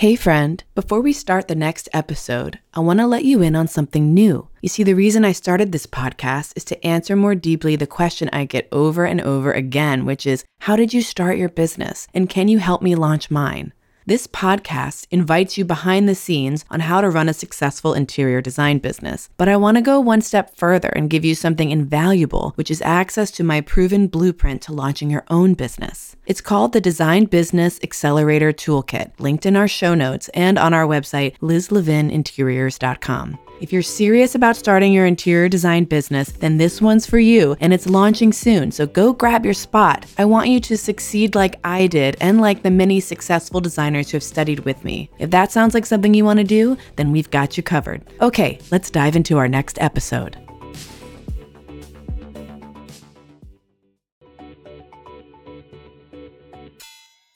Hey, friend, before we start the next episode, I want to let you in on something new. You see, the reason I started this podcast is to answer more deeply the question I get over and over again, which is How did you start your business? And can you help me launch mine? This podcast invites you behind the scenes on how to run a successful interior design business. But I want to go one step further and give you something invaluable, which is access to my proven blueprint to launching your own business. It's called the Design Business Accelerator Toolkit, linked in our show notes and on our website, lizlevininteriors.com. If you're serious about starting your interior design business, then this one's for you and it's launching soon. So go grab your spot. I want you to succeed like I did and like the many successful designers who have studied with me. If that sounds like something you want to do, then we've got you covered. Okay, let's dive into our next episode.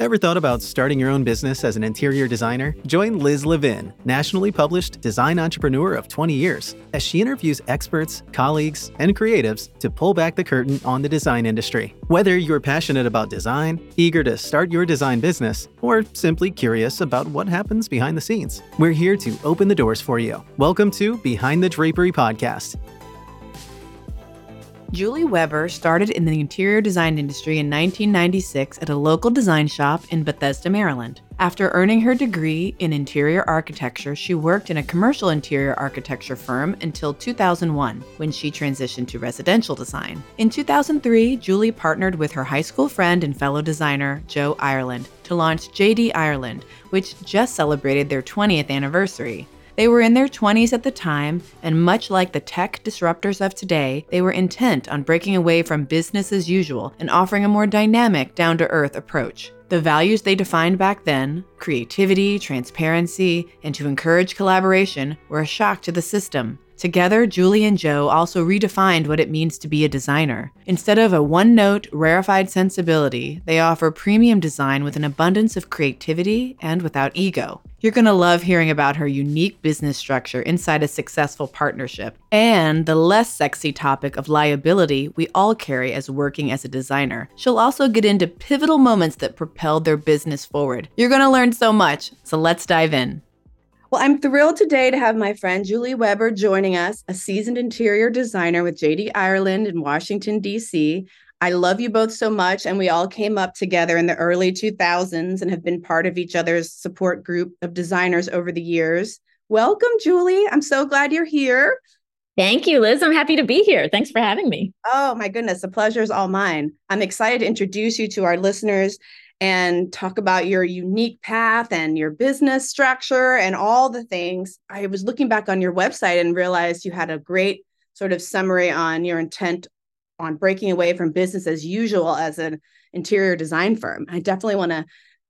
Ever thought about starting your own business as an interior designer? Join Liz Levin, nationally published design entrepreneur of 20 years, as she interviews experts, colleagues, and creatives to pull back the curtain on the design industry. Whether you're passionate about design, eager to start your design business, or simply curious about what happens behind the scenes, we're here to open the doors for you. Welcome to Behind the Drapery Podcast. Julie Weber started in the interior design industry in 1996 at a local design shop in Bethesda, Maryland. After earning her degree in interior architecture, she worked in a commercial interior architecture firm until 2001, when she transitioned to residential design. In 2003, Julie partnered with her high school friend and fellow designer, Joe Ireland, to launch JD Ireland, which just celebrated their 20th anniversary. They were in their 20s at the time, and much like the tech disruptors of today, they were intent on breaking away from business as usual and offering a more dynamic, down to earth approach. The values they defined back then creativity, transparency, and to encourage collaboration were a shock to the system. Together, Julie and Joe also redefined what it means to be a designer. Instead of a one note, rarefied sensibility, they offer premium design with an abundance of creativity and without ego. You're going to love hearing about her unique business structure inside a successful partnership and the less sexy topic of liability we all carry as working as a designer. She'll also get into pivotal moments that propelled their business forward. You're going to learn so much, so let's dive in. Well, I'm thrilled today to have my friend Julie Weber joining us, a seasoned interior designer with JD Ireland in Washington, D.C. I love you both so much, and we all came up together in the early 2000s and have been part of each other's support group of designers over the years. Welcome, Julie. I'm so glad you're here. Thank you, Liz. I'm happy to be here. Thanks for having me. Oh, my goodness. The pleasure is all mine. I'm excited to introduce you to our listeners and talk about your unique path and your business structure and all the things. I was looking back on your website and realized you had a great sort of summary on your intent on breaking away from business as usual as an interior design firm. I definitely want to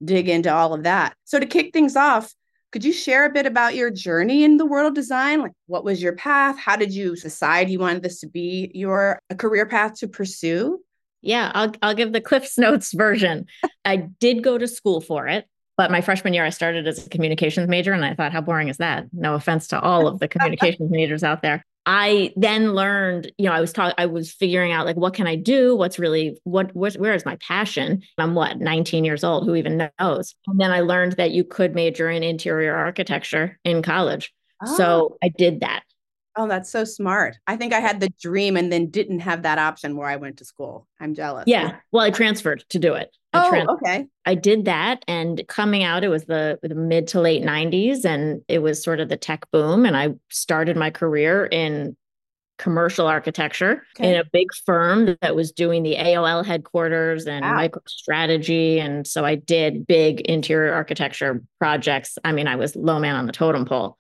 dig into all of that. So to kick things off, could you share a bit about your journey in the world of design? Like what was your path? How did you decide you wanted this to be your a career path to pursue? Yeah, I'll I'll give the Cliff's Notes version. I did go to school for it, but my freshman year I started as a communications major and I thought how boring is that? No offense to all of the communications majors out there. I then learned, you know, I was taught I was figuring out like what can I do? What's really what, what where is my passion? I'm what, 19 years old, who even knows? And then I learned that you could major in interior architecture in college. Oh. So I did that. Oh, that's so smart. I think I had the dream and then didn't have that option where I went to school. I'm jealous. Yeah. Well, I transferred to do it. I oh, trans- okay. I did that. And coming out, it was the, the mid to late 90s and it was sort of the tech boom. And I started my career in commercial architecture okay. in a big firm that was doing the AOL headquarters and wow. MicroStrategy. And so I did big interior architecture projects. I mean, I was low man on the totem pole,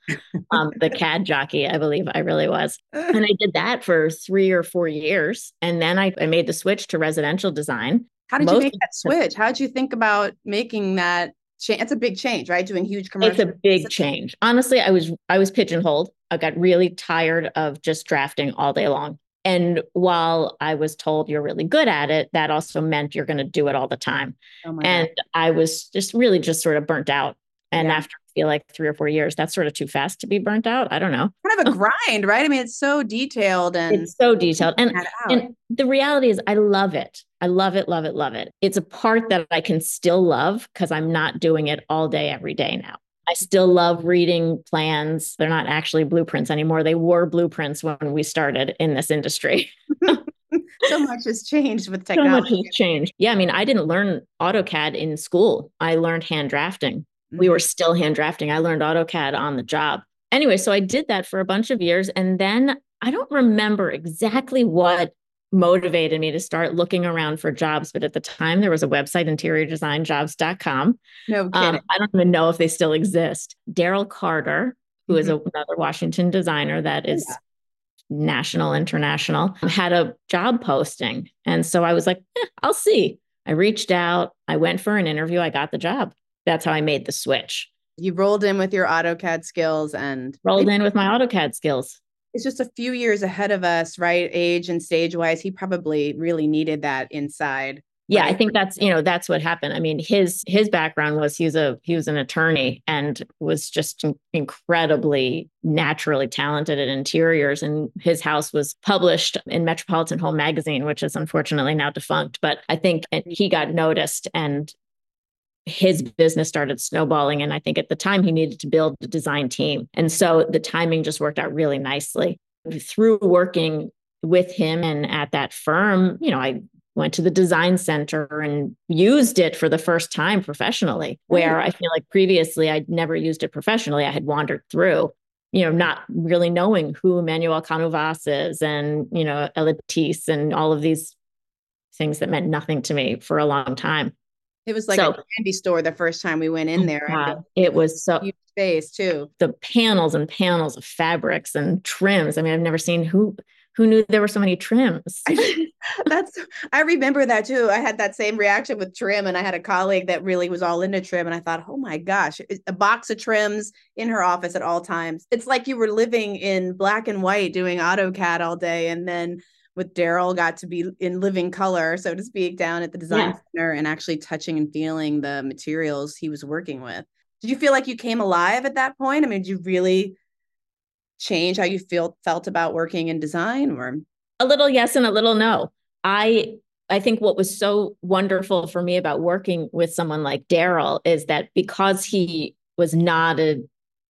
um, the CAD jockey, I believe I really was. And I did that for three or four years. And then I, I made the switch to residential design. How did Most you make that switch? How did you think about making that change? It's a big change, right? Doing huge commercials. It's a big change. Honestly, I was I was pigeonholed I got really tired of just drafting all day long. And while I was told you're really good at it, that also meant you're going to do it all the time. Oh and God. I was just really just sort of burnt out. And yeah. after I feel like three or four years, that's sort of too fast to be burnt out. I don't know. Kind of a grind, right? I mean, it's so detailed and it's so detailed. And, and the reality is I love it. I love it, love it, love it. It's a part that I can still love because I'm not doing it all day, every day now. I still love reading plans. They're not actually blueprints anymore. They were blueprints when we started in this industry. so much has changed with technology. So much has changed. Yeah, I mean, I didn't learn AutoCAD in school. I learned hand drafting. Mm-hmm. We were still hand drafting. I learned AutoCAD on the job. Anyway, so I did that for a bunch of years. And then I don't remember exactly what motivated me to start looking around for jobs. But at the time, there was a website, interiordesignjobs.com. No um, kidding. Um, I don't even know if they still exist. Darryl Carter, who mm-hmm. is a, another Washington designer that is yeah. national, international, had a job posting. And so I was like, eh, I'll see. I reached out, I went for an interview, I got the job. That's how I made the switch. You rolled in with your AutoCAD skills and rolled in with my AutoCAD skills it's just a few years ahead of us, right? Age and stage wise, he probably really needed that inside. Yeah, right? I think that's you know that's what happened. I mean, his his background was he was a he was an attorney and was just incredibly naturally talented at interiors. And his house was published in Metropolitan Home Magazine, which is unfortunately now defunct. But I think he got noticed and his business started snowballing. And I think at the time he needed to build a design team. And so the timing just worked out really nicely. Through working with him and at that firm, you know, I went to the design center and used it for the first time professionally, where I feel like previously I'd never used it professionally. I had wandered through, you know, not really knowing who Manuel Canovas is and, you know, Elitis and all of these things that meant nothing to me for a long time. It was like so, a candy store the first time we went in oh there. God, it was so huge space too. The panels and panels of fabrics and trims. I mean, I've never seen who who knew there were so many trims. That's I remember that too. I had that same reaction with trim, and I had a colleague that really was all into trim, and I thought, oh my gosh, a box of trims in her office at all times. It's like you were living in black and white doing AutoCAD all day, and then with Darryl got to be in living color, so to speak, down at the design yeah. center and actually touching and feeling the materials he was working with. Did you feel like you came alive at that point? I mean, did you really change how you feel felt about working in design or a little yes and a little no. I I think what was so wonderful for me about working with someone like Darryl is that because he was not a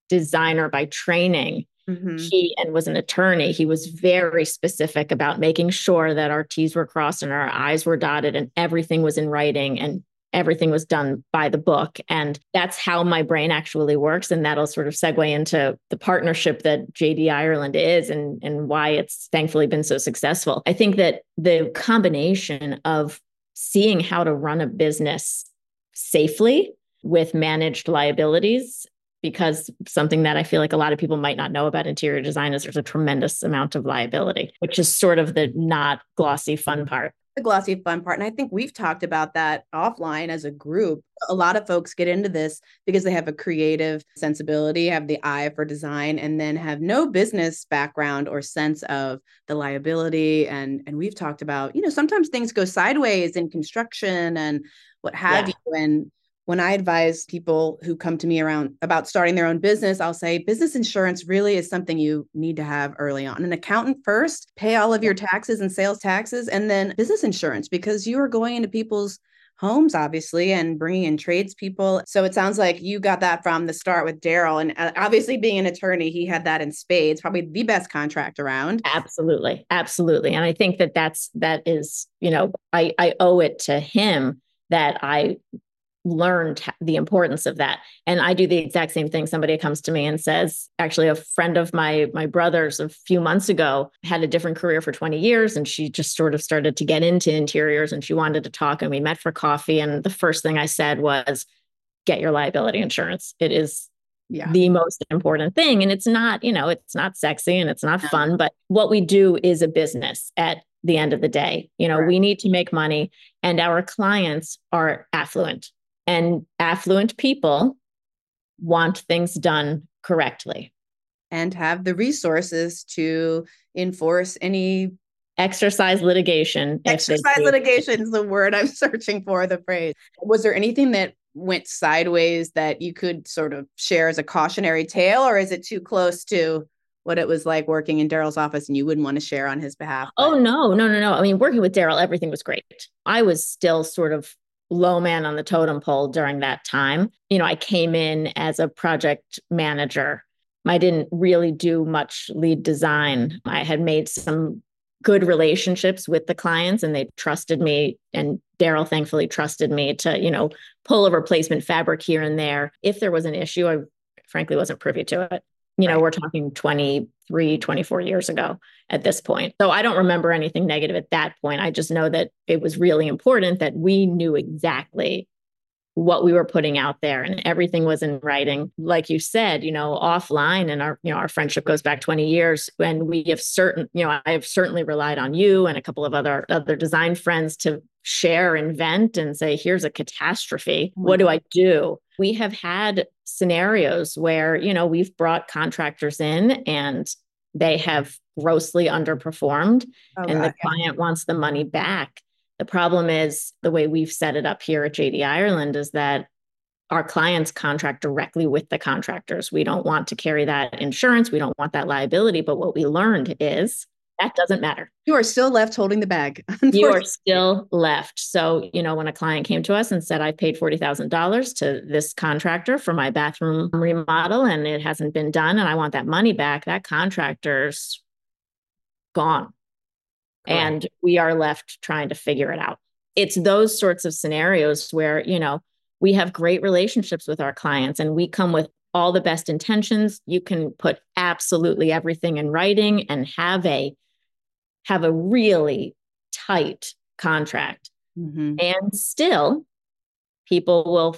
designer by training, Mm-hmm. He and was an attorney. He was very specific about making sure that our T's were crossed and our I's were dotted and everything was in writing and everything was done by the book. And that's how my brain actually works. And that'll sort of segue into the partnership that JD Ireland is and, and why it's thankfully been so successful. I think that the combination of seeing how to run a business safely with managed liabilities because something that I feel like a lot of people might not know about interior design is there's a tremendous amount of liability, which is sort of the not glossy fun mm-hmm. part. The glossy fun part. And I think we've talked about that offline as a group. A lot of folks get into this because they have a creative sensibility, have the eye for design, and then have no business background or sense of the liability. And, and we've talked about, you know, sometimes things go sideways in construction and what have yeah. you. And when I advise people who come to me around about starting their own business, I'll say business insurance really is something you need to have early on. An accountant first, pay all of your taxes and sales taxes, and then business insurance because you are going into people's homes, obviously, and bringing in tradespeople. So it sounds like you got that from the start with Darryl. And uh, obviously, being an attorney, he had that in spades, probably the best contract around. Absolutely. Absolutely. And I think that that's, that is, you know, I, I owe it to him that I learned the importance of that and i do the exact same thing somebody comes to me and says actually a friend of my my brother's a few months ago had a different career for 20 years and she just sort of started to get into interiors and she wanted to talk and we met for coffee and the first thing i said was get your liability insurance it is yeah. the most important thing and it's not you know it's not sexy and it's not no. fun but what we do is a business at the end of the day you know right. we need to make money and our clients are affluent and affluent people want things done correctly and have the resources to enforce any exercise litigation. Exercise litigation is the word I'm searching for, the phrase. Was there anything that went sideways that you could sort of share as a cautionary tale, or is it too close to what it was like working in Darryl's office and you wouldn't want to share on his behalf? Oh, no, no, no, no. I mean, working with Darryl, everything was great. I was still sort of low man on the totem pole during that time. You know, I came in as a project manager. I didn't really do much lead design. I had made some good relationships with the clients and they trusted me and Darryl thankfully trusted me to, you know, pull a replacement fabric here and there. If there was an issue, I frankly wasn't privy to it. You know, right. we're talking 23, 24 years ago at this point. So I don't remember anything negative at that point. I just know that it was really important that we knew exactly what we were putting out there and everything was in writing like you said you know offline and our you know our friendship goes back 20 years when we have certain you know i have certainly relied on you and a couple of other other design friends to share and vent and say here's a catastrophe what do mm-hmm. i do we have had scenarios where you know we've brought contractors in and they have grossly underperformed oh, and God, the client wants the money back the problem is the way we've set it up here at JD Ireland is that our clients contract directly with the contractors. We don't want to carry that insurance. We don't want that liability. But what we learned is that doesn't matter. You are still left holding the bag. You are still left. So, you know, when a client came to us and said, I've paid $40,000 to this contractor for my bathroom remodel and it hasn't been done and I want that money back, that contractor's gone and we are left trying to figure it out. It's those sorts of scenarios where, you know, we have great relationships with our clients and we come with all the best intentions. You can put absolutely everything in writing and have a have a really tight contract. Mm-hmm. And still people will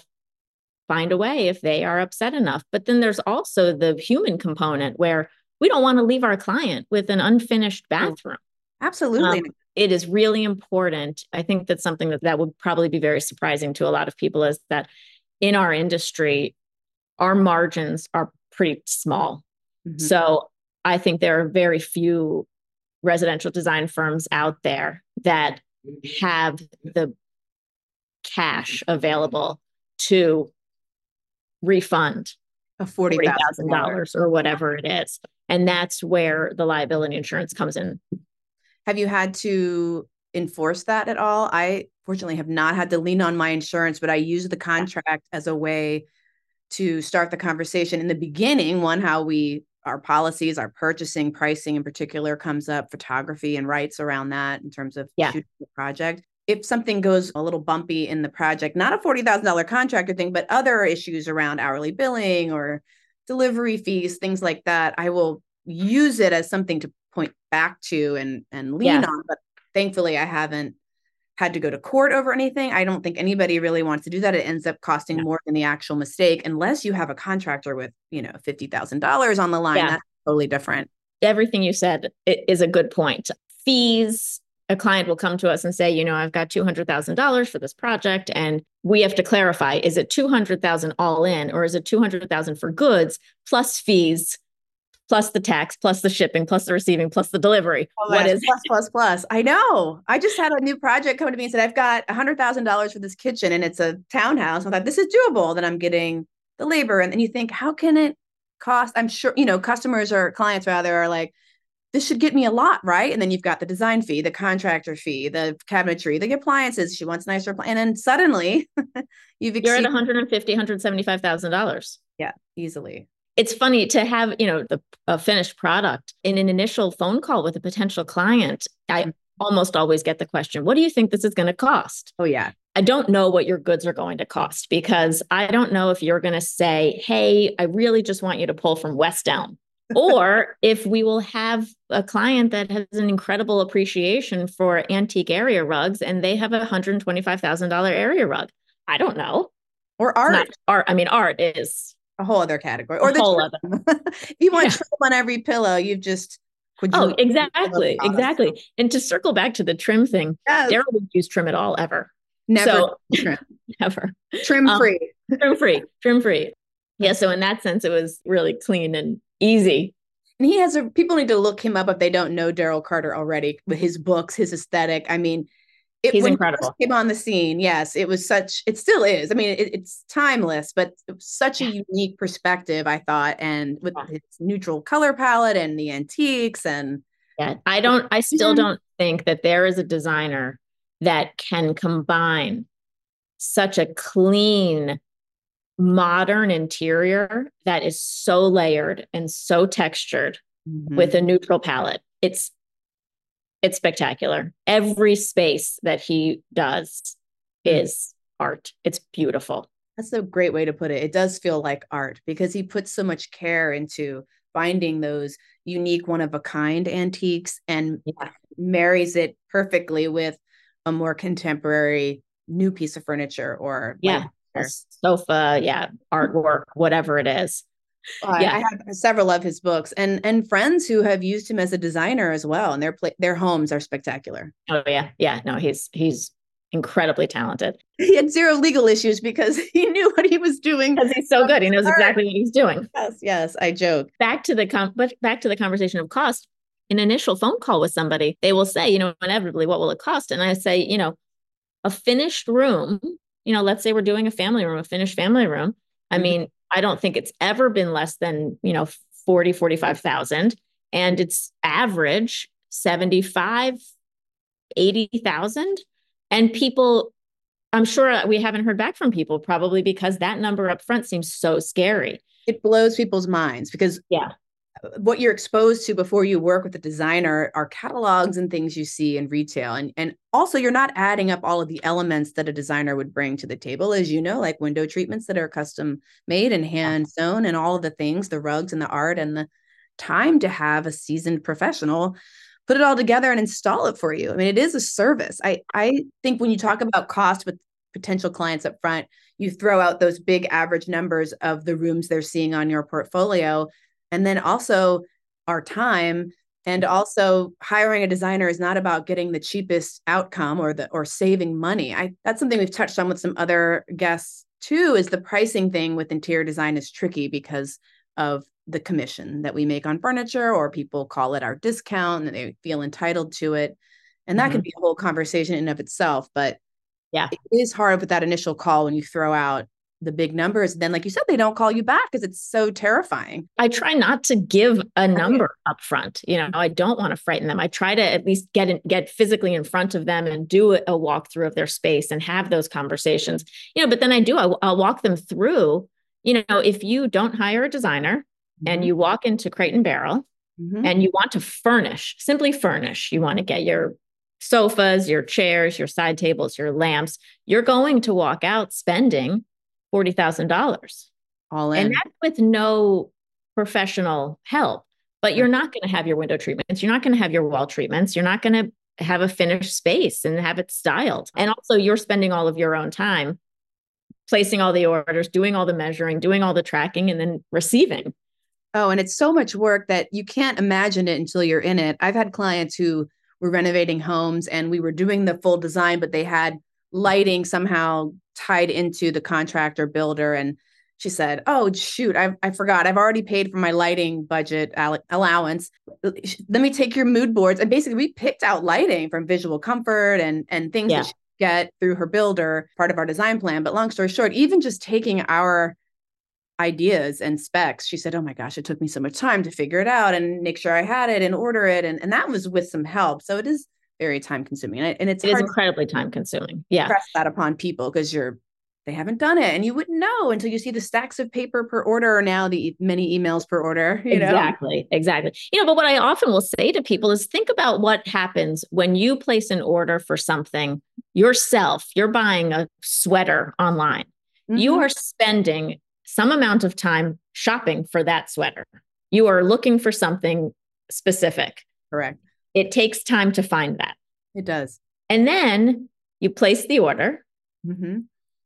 find a way if they are upset enough. But then there's also the human component where we don't want to leave our client with an unfinished bathroom. Absolutely. Um, it is really important. I think that's something that that would probably be very surprising to a lot of people is that in our industry, our margins are pretty small. Mm-hmm. So I think there are very few residential design firms out there that have the cash available to refund a forty thousand dollars or whatever it is. And that's where the liability insurance comes in have you had to enforce that at all? I fortunately have not had to lean on my insurance, but I use the contract as a way to start the conversation in the beginning. One, how we our policies, our purchasing, pricing in particular comes up, photography and rights around that in terms of yeah. shooting the project. If something goes a little bumpy in the project, not a $40,000 contractor thing, but other issues around hourly billing or delivery fees, things like that, I will use it as something to point back to and and lean yeah. on but thankfully i haven't had to go to court over anything. I don't think anybody really wants to do that. It ends up costing yeah. more than the actual mistake unless you have a contractor with you know $50000 on the line. Yeah. that's totally different. Everything you said is a good point. Fees a client will come to us and say, you know, I've got $200,000 for this project and we have to clarify is it 200,000 all in or is it 200,000 for goods plus fees plus the tax, plus the shipping, plus the receiving, plus the delivery. Oh, what is plus, plus, plus? I know. I just had a new project come to me and said, I've got a hundred thousand dollars for this kitchen and it's a townhouse. I thought this is doable. Then I'm getting the labor. And then you think, how can it cost? I'm sure, you know, customers or clients rather are like, this should get me a lot, right? And then you've got the design fee, the contractor fee, the cabinetry, the appliances. She wants nicer, and then suddenly you've exceeded- you're at 150, 175 thousand dollars. Yeah, easily it's funny to have you know the a finished product in an initial phone call with a potential client i mm-hmm. almost always get the question what do you think this is going to cost oh yeah i don't know what your goods are going to cost because i don't know if you're going to say hey i really just want you to pull from west elm or if we will have a client that has an incredible appreciation for antique area rugs and they have a $125,000 area rug. I don't know. Or art. art. I mean, art is a whole other category or the whole other. if you want yeah. trim on every pillow, you've just oh exactly exactly. And to circle back to the trim thing, yes. Darryl would use trim at all ever. Never so, trim. never trim um, free. Um, trim free. Trim free. Yeah. So in that sense, it was really clean and easy. And he has a people need to look him up if they don't know Darryl Carter already with his books, his aesthetic. I mean, it, he's incredible. He came on the scene, yes, it was such. It still is. I mean, it, it's timeless, but such a unique perspective. I thought, and with yeah. his neutral color palette and the antiques, and yeah, I don't. I still don't think that there is a designer that can combine such a clean, modern interior that is so layered and so textured mm-hmm. with a neutral palette. It's it's spectacular. Every space that he does mm-hmm. is art. It's beautiful. That's a great way to put it. It does feel like art because he puts so much care into finding those unique one of a kind antiques and yeah. marries it perfectly with a more contemporary new piece of furniture or yeah sofa yeah artwork whatever it is uh, yeah. I have several of his books and and friends who have used him as a designer as well and their pla- their homes are spectacular. Oh yeah. Yeah, no, he's he's incredibly talented. He had zero legal issues because he knew what he was doing. Because he's so good. He knows exactly what he's doing. Yes, yes, I joke. Back to the com- but back to the conversation of cost. An initial phone call with somebody, they will say, you know, inevitably, what will it cost? And I say, you know, a finished room, you know, let's say we're doing a family room, a finished family room. I mm-hmm. mean, I don't think it's ever been less than, you know, 40, 45,000. And it's average 75, 80,000. And people, I'm sure we haven't heard back from people probably because that number up front seems so scary. It blows people's minds because yeah, what you're exposed to before you work with a designer are catalogs and things you see in retail and and also you're not adding up all of the elements that a designer would bring to the table as you know like window treatments that are custom made and hand sewn and all of the things the rugs and the art and the time to have a seasoned professional put it all together and install it for you. I mean it is a service. I i think when you talk about cost with potential clients up front you throw out those big average numbers of the rooms they're seeing on your portfolio and then also our time and also hiring a designer is not about getting the cheapest outcome or the or saving money. I that's something we've touched on with some other guests too is the pricing thing with interior design is tricky because of the commission that we make on furniture or people call it our discount and they feel entitled to it. And that mm-hmm. can be a whole conversation in of itself but yeah. it is hard with that initial call when you throw out the big numbers then like you said they don't call you back because it's so terrifying i try not to give a number up front you know i don't want to frighten them i try to at least get in, get physically in front of them and do a walkthrough of their space and have those conversations you know but then i do I, will walk them through you know if you don't hire a designer mm-hmm. and you walk into crate and barrel mm-hmm. and you want to furnish simply furnish you want to get your sofas your chairs your side tables your lamps you're going to walk out spending $40,000. All in. And that's with no professional help. But you're not going to have your window treatments. You're not going to have your wall treatments. You're not going to have a finished space and have it styled. And also, you're spending all of your own time placing all the orders, doing all the measuring, doing all the tracking, and then receiving. Oh, and it's so much work that you can't imagine it until you're in it. I've had clients who were renovating homes and we were doing the full design, but they had lighting somehow tied into the contractor builder and she said oh shoot I, I forgot. I've already paid for my lighting budget allowance. Let me take your mood boards. And basically we picked out lighting from visual comfort and and things yeah. that she get through her builder part of our design plan. But long story short even just taking our ideas and specs she said oh my gosh it took me so much time to figure it out and make sure i had it and order it. And, and that was with some help. So it is very time consuming and, it, and it's it is incredibly time consuming yeah. press that upon people because you're they haven't done it and you wouldn't know until you see the stacks of paper per order or now the many emails per order you know? exactly exactly. You know but what i often will say to people is think about what happens when you place an order for something yourself you're buying a sweater online. Mm-hmm. you are spending some amount of time shopping for that sweater. You are looking for something specific. Correct it takes time to find that. It does. And then you place the order. Mm-hmm.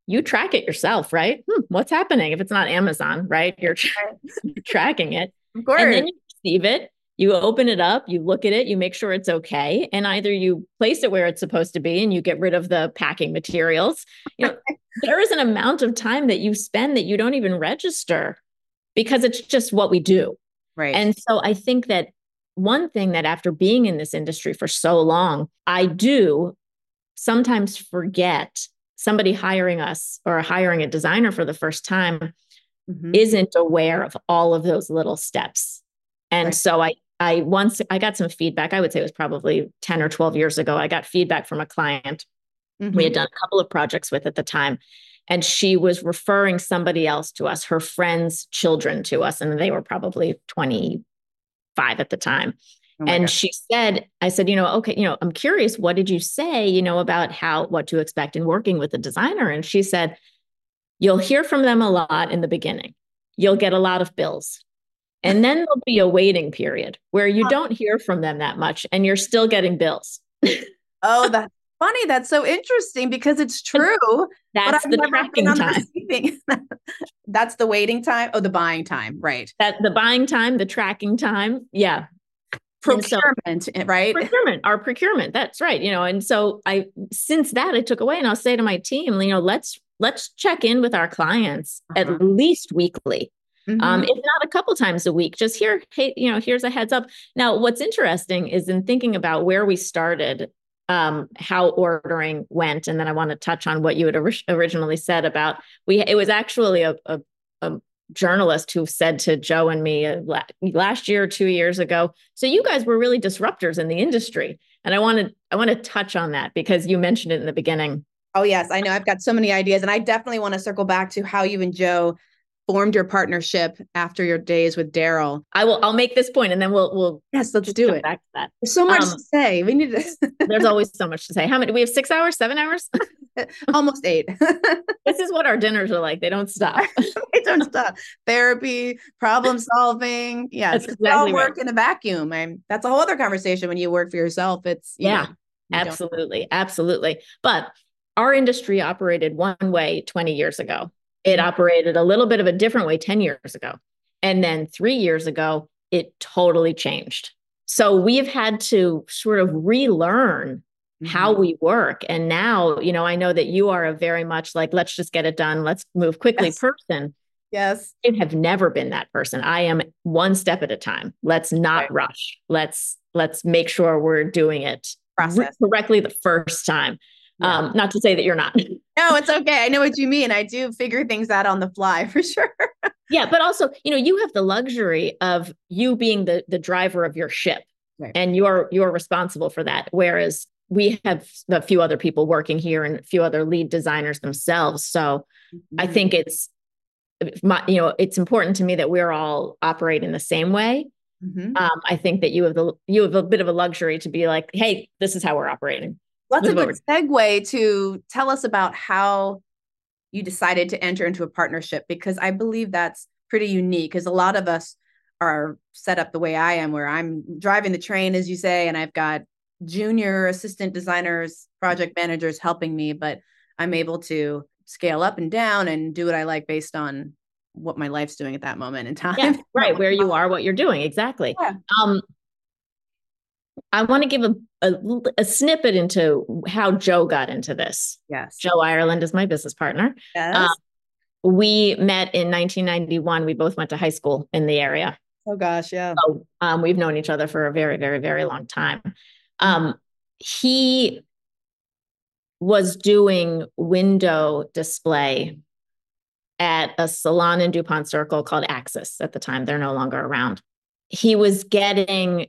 You track it yourself, right? Hmm, what's happening if it's not Amazon, right? You're, tra- you're tracking it. Of course. And then you receive it. You open it up, you look at it, you make sure it's okay. And either you place it where it's supposed to be and you get rid of the packing materials. You know, there is an amount of time that you spend that you don't even register because it's just what we do. Right. And so I think that one thing that after being in this industry for so long, I do sometimes forget somebody hiring us or hiring a designer for the first time mm-hmm. isn't aware of all of those little steps. And right. so I I once I got some feedback, I would say it was probably 10 or 12 years ago. I got feedback from a client mm-hmm. we had done a couple of projects with at the time. And she was referring somebody else to us, her friends' children to us. And they were probably 25 at the time. Oh and God. she said, I said, you know, okay, you know, I'm curious, what did you say, you know, about how, what to expect in working with a designer? And she said, you'll hear from them a lot in the beginning. You'll get a lot of bills. And then there'll be a waiting period where you don't hear from them that much and you're still getting bills. oh, that's funny. That's so interesting because it's true. That's the tracking time. that's the waiting time. Oh, the buying time. Right. That the buying time, the tracking time. Yeah. Procurement, so, right? Procurement, our procurement. That's right. You know, and so I since that I took away and I'll say to my team, you know, let's let's check in with our clients uh-huh. at least weekly um, Mm-hmm. Um, if not a couple times a week, just here, hey, you know, here's a heads up. Now, what's interesting is in thinking about where we started, um, how ordering went, and then I want to touch on what you had or- originally said about we. It was actually a, a, a journalist who said to Joe and me uh, last year, two years ago. So you guys were really disruptors in the industry, and I wanted I want to touch on that because you mentioned it in the beginning. Oh yes, I know. I've got so many ideas, and I definitely want to circle back to how you and Joe formed your partnership after your days with Darryl. I will. I'll make this point, and then we'll we'll yes, let's do it. Back to that. There's so much um, to say. We need to. there's always so much to say. How many? We have six hours, seven hours, almost eight. this is what our dinners are like. They don't stop. they don't stop. Therapy, problem solving. Yeah, it's exactly all work right. in a vacuum. I'm, that's a whole other conversation when you work for yourself. It's you yeah, know, absolutely, absolutely. But our industry operated one way 20 years ago it mm-hmm. operated a little bit of a different way 10 years ago. And then three years ago, it totally changed. So we've had to sort of relearn mm-hmm. how we work. And now, you know, I know that you are a very much like, let's just get it done, let's move quickly yes. person. Yes. I have never been that person. I am one step at a time. Let's not right. rush. Let's let's make sure we're doing it Process. correctly the first time. Yeah. Um, not to say that you're not. no, it's okay. I know what you mean. I do figure things out on the fly for sure. yeah, but also, you know, you have the luxury of you being the the driver of your ship. Right. And you're you're responsible for that. Whereas we have a few other people working here and a few other lead designers themselves. So mm-hmm. I think it's my, you know, it's important to me that we're all operating the same way. Mm-hmm. Um, I think that you have the you have a bit of a luxury to be like, hey, this is how we're operating. That's a good segue to tell us about how you decided to enter into a partnership because I believe that's pretty unique because a lot of us are set up the way I am, where I'm driving the train, as you say, and I've got junior assistant designers, project managers helping me, but I'm able to scale up and down and do what I like based on what my life's doing at that moment in time. Yeah, right. Where you are, what you're doing. Exactly. Yeah. Um, I want to give a, a, a, snippet into how Joe got into this. Yes. Joe Ireland is my business partner. Yes. Um, we met in 1991. We both went to high school in the area. Oh gosh, yeah. So um, we've known each other for a very, very, very long time. Um, he was doing window display at a salon in DuPont Circle called Axis at the time. They're no longer around. He was getting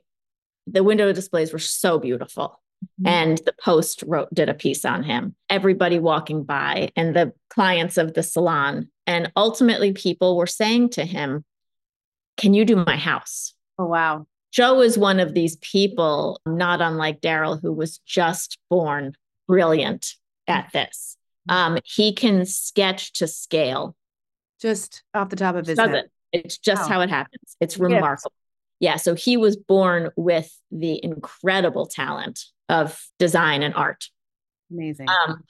the window displays were so beautiful. Mm-hmm. And the Post wrote did a piece on him. Everybody walking by and the clients of the salon. And ultimately, people were saying to him, Can you do my house? Oh, wow. Joe is one of these people, not unlike Darryl, who was just born brilliant at this. Um, he can sketch to scale. Just off the top of his Does head. It's just wow. how it happens. It's remarkable yeah, so he was born with the incredible talent of design and art. Amazing. Um,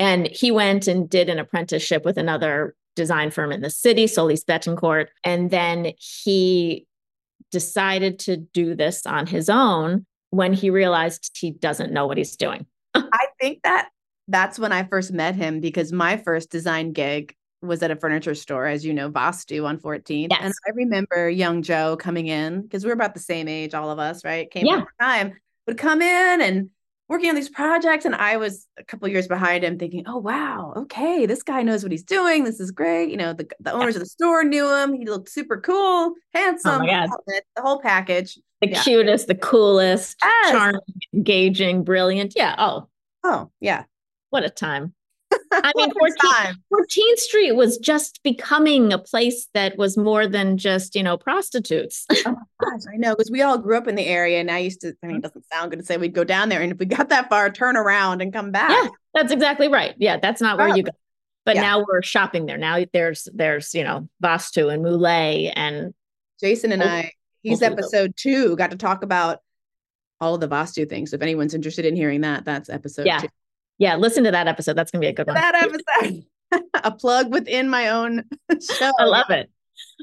and he went and did an apprenticeship with another design firm in the city, Solis Betancourt. And then he decided to do this on his own when he realized he doesn't know what he's doing. I think that that's when I first met him because my first design gig was at a furniture store, as you know, Vastu on 14th. Yes. And I remember young Joe coming in because we are about the same age, all of us, right? Came yeah. time, would come in and working on these projects. And I was a couple years behind him thinking, oh, wow, okay, this guy knows what he's doing. This is great. You know, the, the owners yes. of the store knew him. He looked super cool, oh handsome, oh the whole package. The yeah. cutest, the coolest, yes. charming, engaging, brilliant. Yeah. Oh. Oh, yeah. what a time. I mean, 14th, 14th Street was just becoming a place that was more than just, you know, prostitutes. oh gosh, I know. Because we all grew up in the area. And I used to, I mean, it doesn't sound good to say we'd go down there. And if we got that far, turn around and come back. Yeah, that's exactly right. Yeah, that's not where oh. you go. But yeah. now we're shopping there. Now there's, there's, you know, Vastu and Muleh and Jason and I, he's episode two, got to talk about all of the Vastu things. So if anyone's interested in hearing that, that's episode yeah. two. Yeah, listen to that episode. That's gonna be a good one. That episode. a plug within my own show. I love it.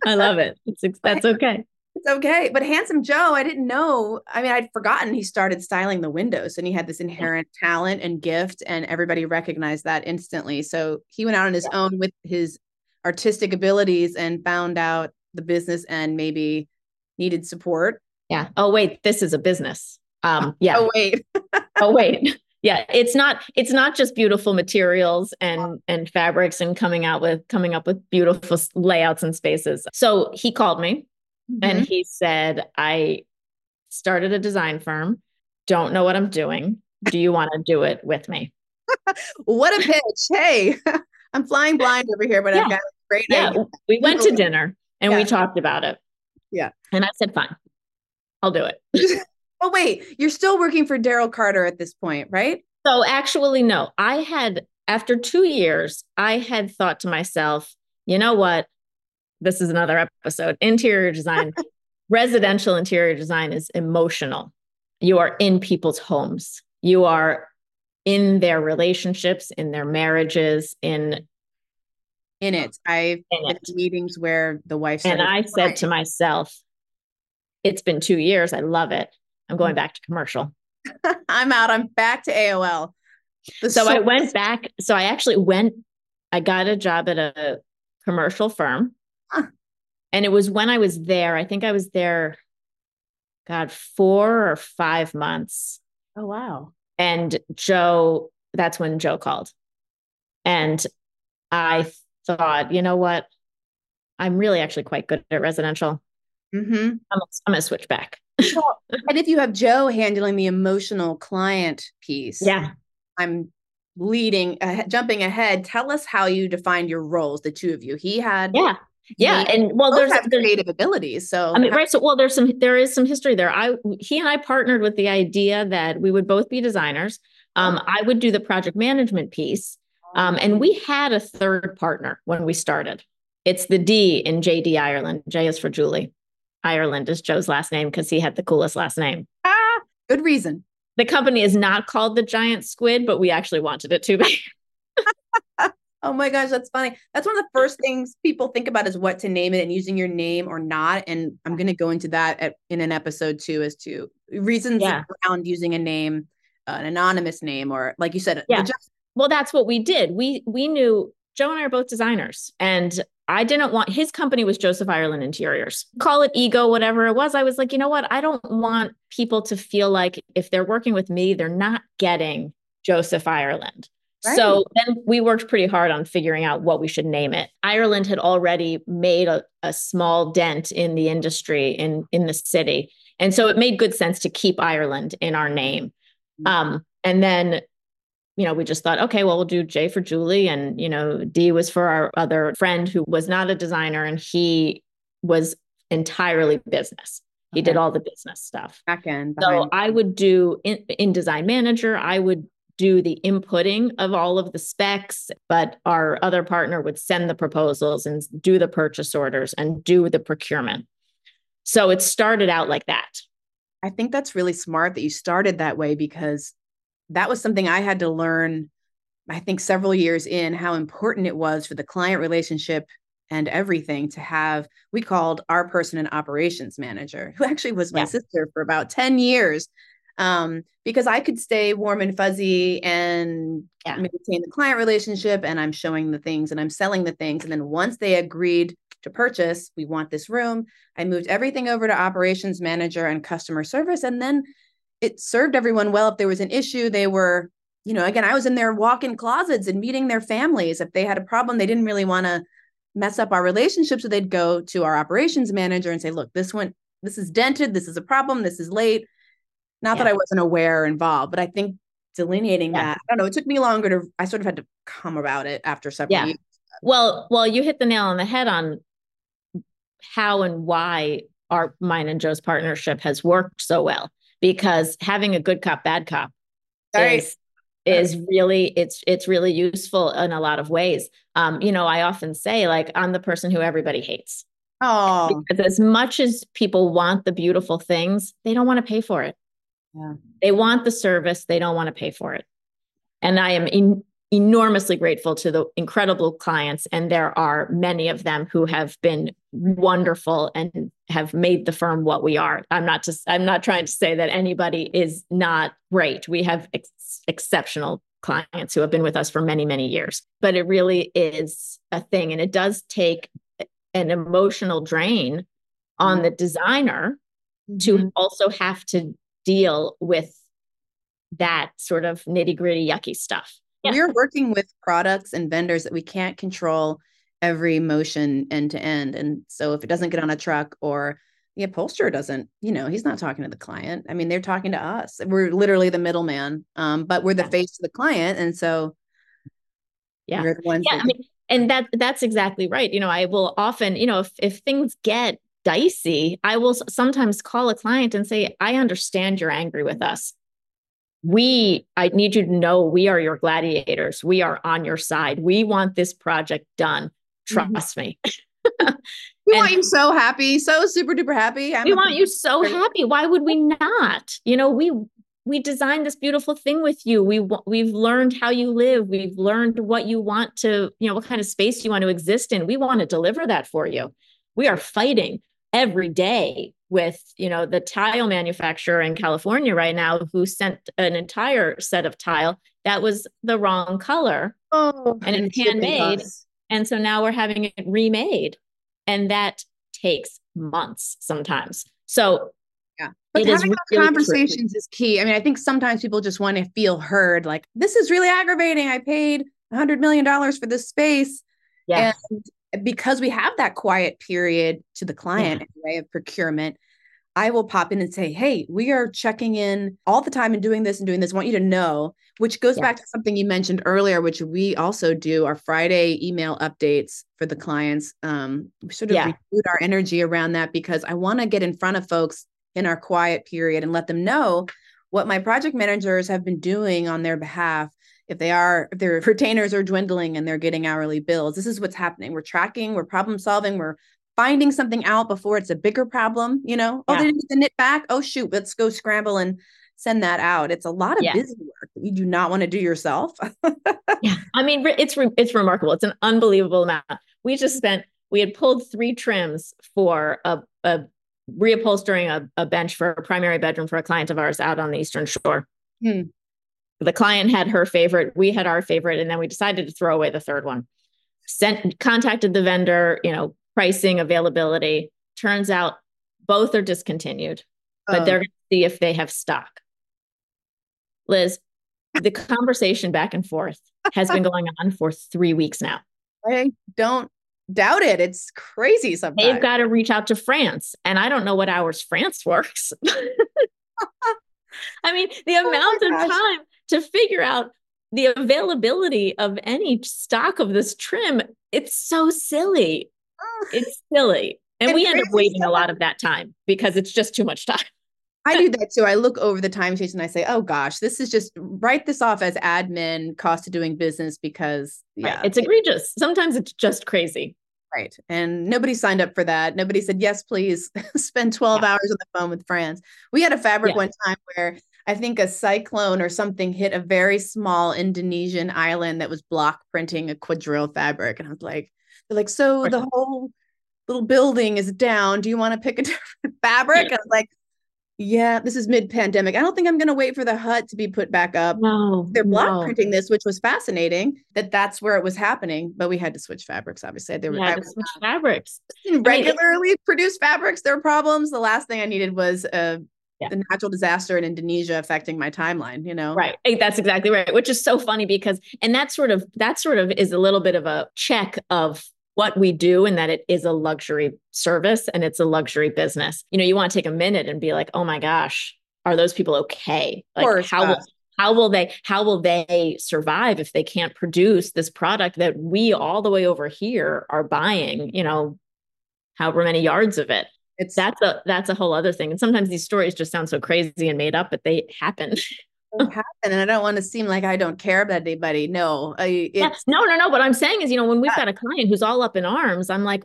I love it. It's, that's okay. It's okay. But Handsome Joe, I didn't know. I mean, I'd forgotten he started styling the windows and he had this inherent talent and gift, and everybody recognized that instantly. So he went out on his own with his artistic abilities and found out the business and maybe needed support. Yeah. Oh, wait, this is a business. Um, yeah. Oh, wait. oh, wait yeah it's not it's not just beautiful materials and and fabrics and coming out with coming up with beautiful layouts and spaces. So he called me mm-hmm. and he said i started a design firm. Don't know what i'm doing. Do you want to do it with me? What a pitch. Hey i'm flying blind over here but yeah. i've got a great yeah idea. we went to dinner and yeah. we talked about it. Yeah. And i said fine. I'll do it Oh, wait, you're still working for Darryl Carter at this point, right? So, actually, no. I had, after two years, I had thought to myself, you know what? This is another episode. Interior design, residential interior design is emotional. You are in people's homes, you are in their relationships, in their marriages, in in it. I've in meetings where the wife and I said to myself, "It's been two years. I love it. I'm going back to commercial. I'm out. I'm back to AOL. The so I went back. So I actually went, I got a job at a commercial firm. Huh. And it was when I was there, I think I was there, God, four or five months. Oh, wow. And Joe, that's when Joe called. And I thought, you know what? I'm really actually quite good at residential. Mm-hmm. I'm, I'm going to switch back well, and if you have Joe handling the emotional client piece, yeah, I'm leading, uh, jumping ahead. Tell us how you defined your roles, the two of you. He had, yeah, yeah, and well, there's, there's creative abilities. So I mean, right. So well, there's some there is some history there. I he and I partnered with the idea that we would both be designers. Um, I would do the project management piece, um, and we had a third partner when we started. It's the D in JD Ireland. J is for Julie. Ireland is Joe's last name because he had the coolest last name. Ah, good reason. The company is not called the Giant Squid, but we actually wanted it to be. oh my gosh, that's funny. That's one of the first things people think about is what to name it and using your name or not. And I'm going to go into that at, in an episode too, as to reasons yeah. around using a name, uh, an anonymous name, or like you said, yeah. Well, that's what we did. We we knew Joe and I are both designers, and I didn't want his company was Joseph Ireland Interiors. Call it ego, whatever it was. I was like, you know what? I don't want people to feel like if they're working with me, they're not getting Joseph Ireland. Right. So then we worked pretty hard on figuring out what we should name it. Ireland had already made a, a small dent in the industry in, in the city. And so it made good sense to keep Ireland in our name. Mm-hmm. Um, and then you know, we just thought, okay, well, we'll do J for Julie. And, you know, D was for our other friend who was not a designer and he was entirely business. He okay. did all the business stuff. Back end. So I would do in, in design manager, I would do the inputting of all of the specs, but our other partner would send the proposals and do the purchase orders and do the procurement. So it started out like that. I think that's really smart that you started that way because that was something I had to learn, I think, several years in how important it was for the client relationship and everything to have. We called our person an operations manager, who actually was my yeah. sister for about 10 years. Um, because I could stay warm and fuzzy and yeah. maintain the client relationship, and I'm showing the things and I'm selling the things. And then once they agreed to purchase, we want this room, I moved everything over to operations manager and customer service. And then it served everyone well if there was an issue they were you know again i was in their walk-in closets and meeting their families if they had a problem they didn't really want to mess up our relationship so they'd go to our operations manager and say look this one this is dented this is a problem this is late not yeah. that i wasn't aware or involved but i think delineating yeah. that. I don't know. It took me longer to. I sort of had to come about it after several yeah. years. Well, well, you hit the nail on the head on how and why our mine and Joe's partnership has worked so well because having a good cop, bad cop is is really it's it's really useful in a lot of ways. Um, you know, I often say like I'm the person who everybody hates. Oh, because as much as people want the beautiful things, they don't want to pay for it. Yeah. They want the service, they don't want to pay for it. And I am in, enormously grateful to the incredible clients and there are many of them who have been wonderful and have made the firm what we are i'm not just i'm not trying to say that anybody is not great we have ex- exceptional clients who have been with us for many many years but it really is a thing and it does take an emotional drain on mm-hmm. the designer mm-hmm. to also have to deal with that sort of nitty gritty yucky stuff yeah. we're working with products and vendors that we can't control every motion end to end. And so if it doesn't get on a truck or the upholsterer doesn't, you know, he's not talking to the client. I mean, they're talking to us. We're literally the middleman, um, but we're the yeah. face of the client. And so yeah, we're the ones yeah, I mean, and that that's exactly right. You know, I will often, you know, if if things get dicey, I will sometimes call a client and say, I understand you're angry with us we i need you to know we are your gladiators. We are on your side. We want this project done. Mm-hmm. trust mm-hmm. me. We want you so happy so super duper happy. I'm we want you so happy. Why would we not? You know we we designed this beautiful thing with you. We we've learned how you live. We've learned what you want to you know what kind of space you want to exist in. We want to deliver that for you. We are fighting every day with you know the tile manufacturer in California right now who sent an entire set of tile that was the wrong color oh, and it's handmade. and so now we're having it remade. And that takes months sometimes. So yeah. but having those really conversations tricky. is key. I mean i think sometimes people just want to feel heard like this is really aggravating. I paid 100 million dollars for this space. Yeah and because we have that quiet period to the client yeah. way of procurement, I will pop in and say, Hey, we are checking in all the time and doing this and doing this. I want you to know, which goes yeah. back to something you mentioned earlier, which we also do our Friday email updates for the clients. Um, we sort of yeah. our energy around that because I want to get in front of folks in our quiet period and let them know what my project managers have been doing on their behalf if they are if their retainers are dwindling and they're getting hourly bills this is what's happening. We're tracking we're problem solving we're finding something out before it's a bigger problem you know? Oh, yeah. oh they didn't get the knit back? Oh shoot let's go scramble and send that out. It's a lot of yeah. busy work that you do not want to do yourself. Yeah i mean it's it's remarkable. It's an unbelievable amount. We just spent we had pulled three trims for a, a reupholstering a, a bench for a primary bedroom for a client of ours out on the eastern shore. Hmm the client had her favorite we had our favorite and then we decided to throw away the third one. Sent contacted the vendor you know pricing availability. Turns out both are discontinued but oh. they're going to see if they have stock. Liz the conversation back and forth has been going on for three weeks now. I don't doubt it. It's crazy sometimes they've got to reach out to france and i don't know what hours france works I mean, the oh amount of time to figure out the availability of any stock of this trim, it's so silly. It's silly. And, and we end up waiting a lot of that time because it's just too much time. I do that too. I look over the time sheets and I say, oh gosh, this is just write this off as admin cost of doing business because yeah, right. it's egregious. Sometimes it's just crazy. Right. And nobody signed up for that. Nobody said, yes, please spend 12 yeah. hours on the phone with France. We had a fabric yeah. one time where I think a cyclone or something hit a very small Indonesian island that was block printing a quadrille fabric. And I was like, they're like, so the whole little building is down. Do you want to pick a different fabric? And I was like, yeah, this is mid pandemic. I don't think I'm going to wait for the hut to be put back up. No, they're block no. printing this, which was fascinating that that's where it was happening. But we had to switch fabrics. Obviously, there were yeah, switch fabrics. Regularly I mean, produced fabrics. There were problems. The last thing I needed was uh, a yeah. the natural disaster in Indonesia affecting my timeline, you know? Right. That's exactly right. Which is so funny because, and that sort of, that sort of is a little bit of a check of what we do and that it is a luxury service and it's a luxury business. You know, you want to take a minute and be like, oh my gosh, are those people okay? Like, how will, how will they how will they survive if they can't produce this product that we all the way over here are buying, you know, however many yards of it. It's that's a that's a whole other thing. And sometimes these stories just sound so crazy and made up, but they happen. happen and i don't want to seem like i don't care about anybody no I, yes, no no no what i'm saying is you know when we've yeah. got a client who's all up in arms i'm like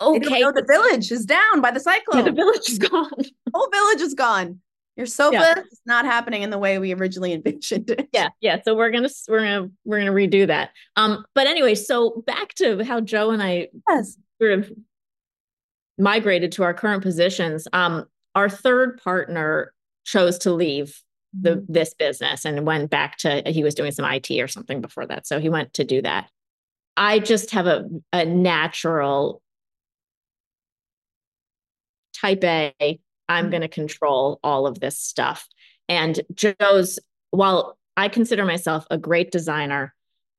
okay the village is down by the cyclone yeah, the village is gone the whole village is gone your sofa yeah. is not happening in the way we originally envisioned it. Yeah, yeah. So we're gonna we're gonna we're gonna redo that. Um, but anyway, so back to how Joe and I yes. sort of migrated to our current positions. Um, our third partner chose to leave the mm-hmm. this business and went back to he was doing some IT or something before that. So he went to do that. I just have a a natural type A I'm mm-hmm. going to control all of this stuff. And Joe's, while I consider myself a great designer,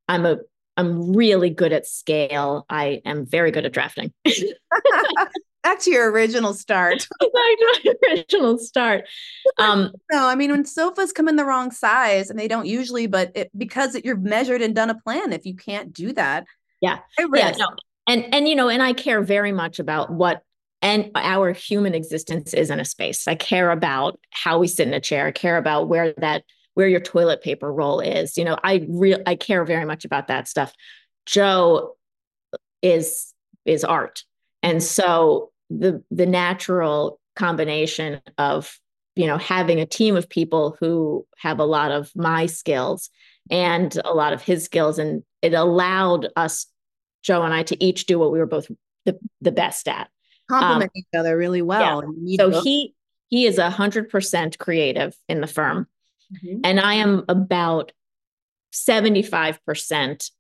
I'm a I'm really good at scale. I am very good at drafting. Back to your original start. Back to my original start. Um, no, I mean when sofas come in the wrong size, and they don't usually, but it, because it, you're measured and done a plan, if you can't do that, yeah, yeah, no, and and you know, and I care very much about what and our human existence is in a space. I care about how we sit in a chair. I care about where that where your toilet paper roll is. You know, I real I care very much about that stuff. Joe is is art. And so the the natural combination of you know having a team of people who have a lot of my skills and a lot of his skills and it allowed us Joe and I to each do what we were both the, the best at complement um, each other really well. Yeah. So both. he he is a hundred percent creative in the firm, mm-hmm. and I am about seventy five percent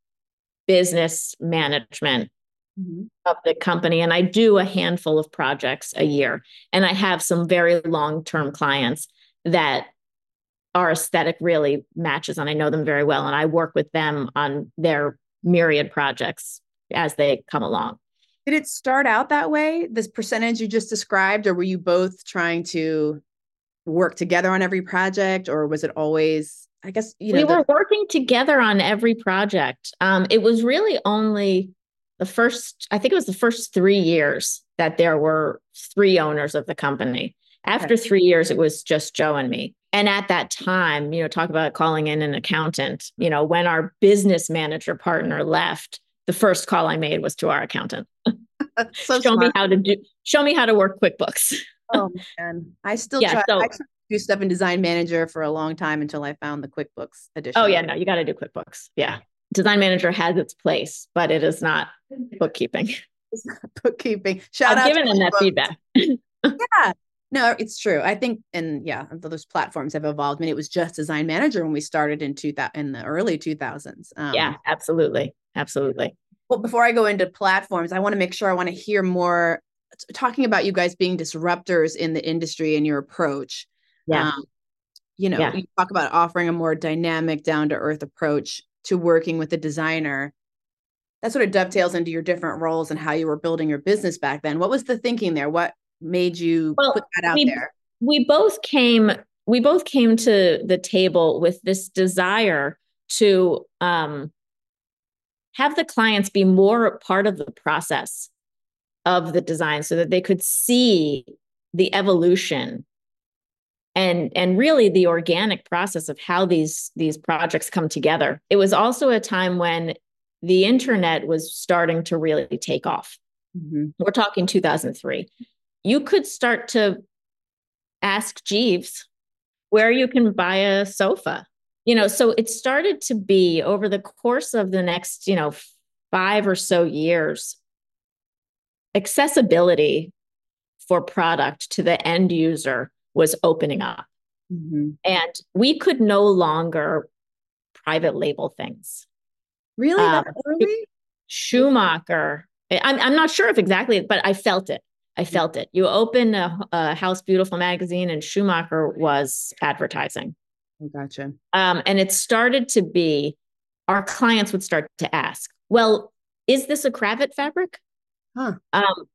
business management mm-hmm. of the company, and I do a handful of projects a year, and I have some very long term clients that our aesthetic really matches and I know them very well and I work with them on their myriad projects as they come along. Did it start out that way, this percentage you just described, or were you both trying to work together on every project, or was it always, I guess, you know, we were the- working together on every project. Um, it was really only the first, I think it was the first three years that there were three owners of the company. After okay. three years, it was just Joe and me. And at that time, you know, talk about calling in an accountant, you know, when our business manager partner left, the first call I made was to our accountant. so show smart. me how to do show me how to work QuickBooks. oh man. I still yeah, try so, I tried to do stuff in design manager for a long time until I found the QuickBooks edition. Oh yeah, no, you got to do QuickBooks. Yeah. Design manager has its place, but it is not bookkeeping. It's not bookkeeping. Shout I've out given them that feedback. yeah. No, it's true. I think, and yeah, those platforms have evolved. I mean, it was just Design Manager when we started in two thousand in the early two thousands. Um, yeah, absolutely, absolutely. Well, before I go into platforms, I want to make sure I want to hear more talking about you guys being disruptors in the industry and your approach. Yeah. Um, you know, yeah. you talk about offering a more dynamic, down to earth approach to working with the designer. That sort of dovetails into your different roles and how you were building your business back then. What was the thinking there? What made you well, put that out we, there? We both came we both came to the table with this desire to um, have the clients be more part of the process of the design so that they could see the evolution and and really the organic process of how these these projects come together. It was also a time when the internet was starting to really take off. Mm-hmm. we're talking 2003 you could start to ask jeeves where you can buy a sofa. You know so it started to be over the course of the next you know five or so years accessibility for product to the end user was opening up mm-hmm. and we could no longer private label things really um, early? schumacher I'm, I'm not sure if exactly but i felt it i mm-hmm. felt it you open a, a house beautiful magazine and schumacher was advertising Gotcha. Um, and it started to be our clients would start to ask, well, is this a Kravet fabric? Huh. Um,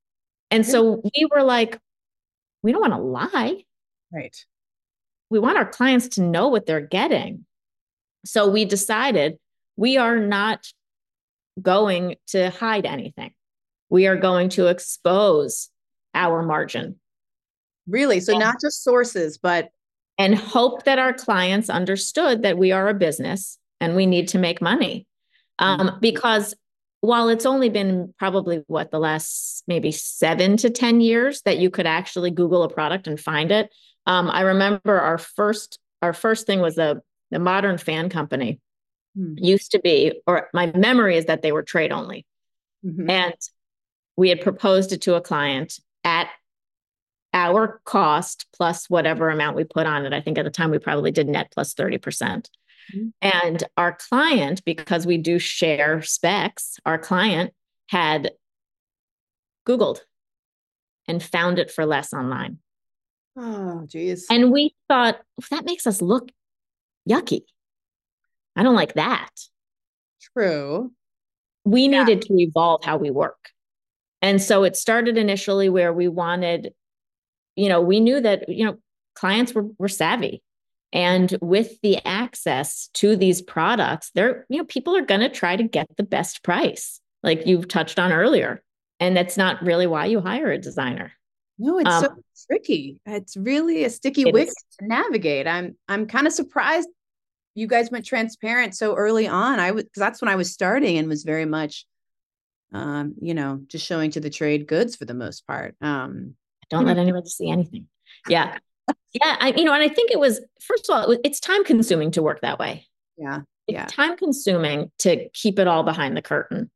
and so we were like, we don't want to lie. Right. We want our clients to know what they're getting. So we decided we are not going to hide anything. We are going to expose our margin. Really? So, not just sources, but. And hope that our clients understood that we are a business and we need to make money. Um, mm-hmm. Because while it's only been probably what the last maybe seven to 10 years that you could actually Google a product and find it. Um, I remember our first our first thing was the the modern fan company hmm. used to be, or my memory is that they were trade only. Mm-hmm. And we had proposed it to a client at our cost plus whatever amount we put on it. I think at the time we probably did net plus 30%. percent mm hmm And our client, because we do share specs, our client had Googled and found it for less online. Oh, geez. And we thought that makes us look yucky. I don't like that. True. We yeah. needed to evolve how we work. And so it started initially where we wanted, you know, we knew that, you know, clients were, were savvy. And with the access to these products, they're, you know, people are going to try to get the best price, like you've touched on earlier. And that's not really why you hire a designer. No, it's um, so tricky. It's really a sticky wicket to navigate. I'm I'm kind of surprised you guys went transparent so early on. I was because that's when I was starting and was very much um, you know, just showing to the trade goods for the most part. Um don't let anybody see anything. Yeah. yeah. I, you know, and I think it was, first of all, it's time consuming to work that way. Yeah. It's yeah. time consuming to keep it all behind the curtain.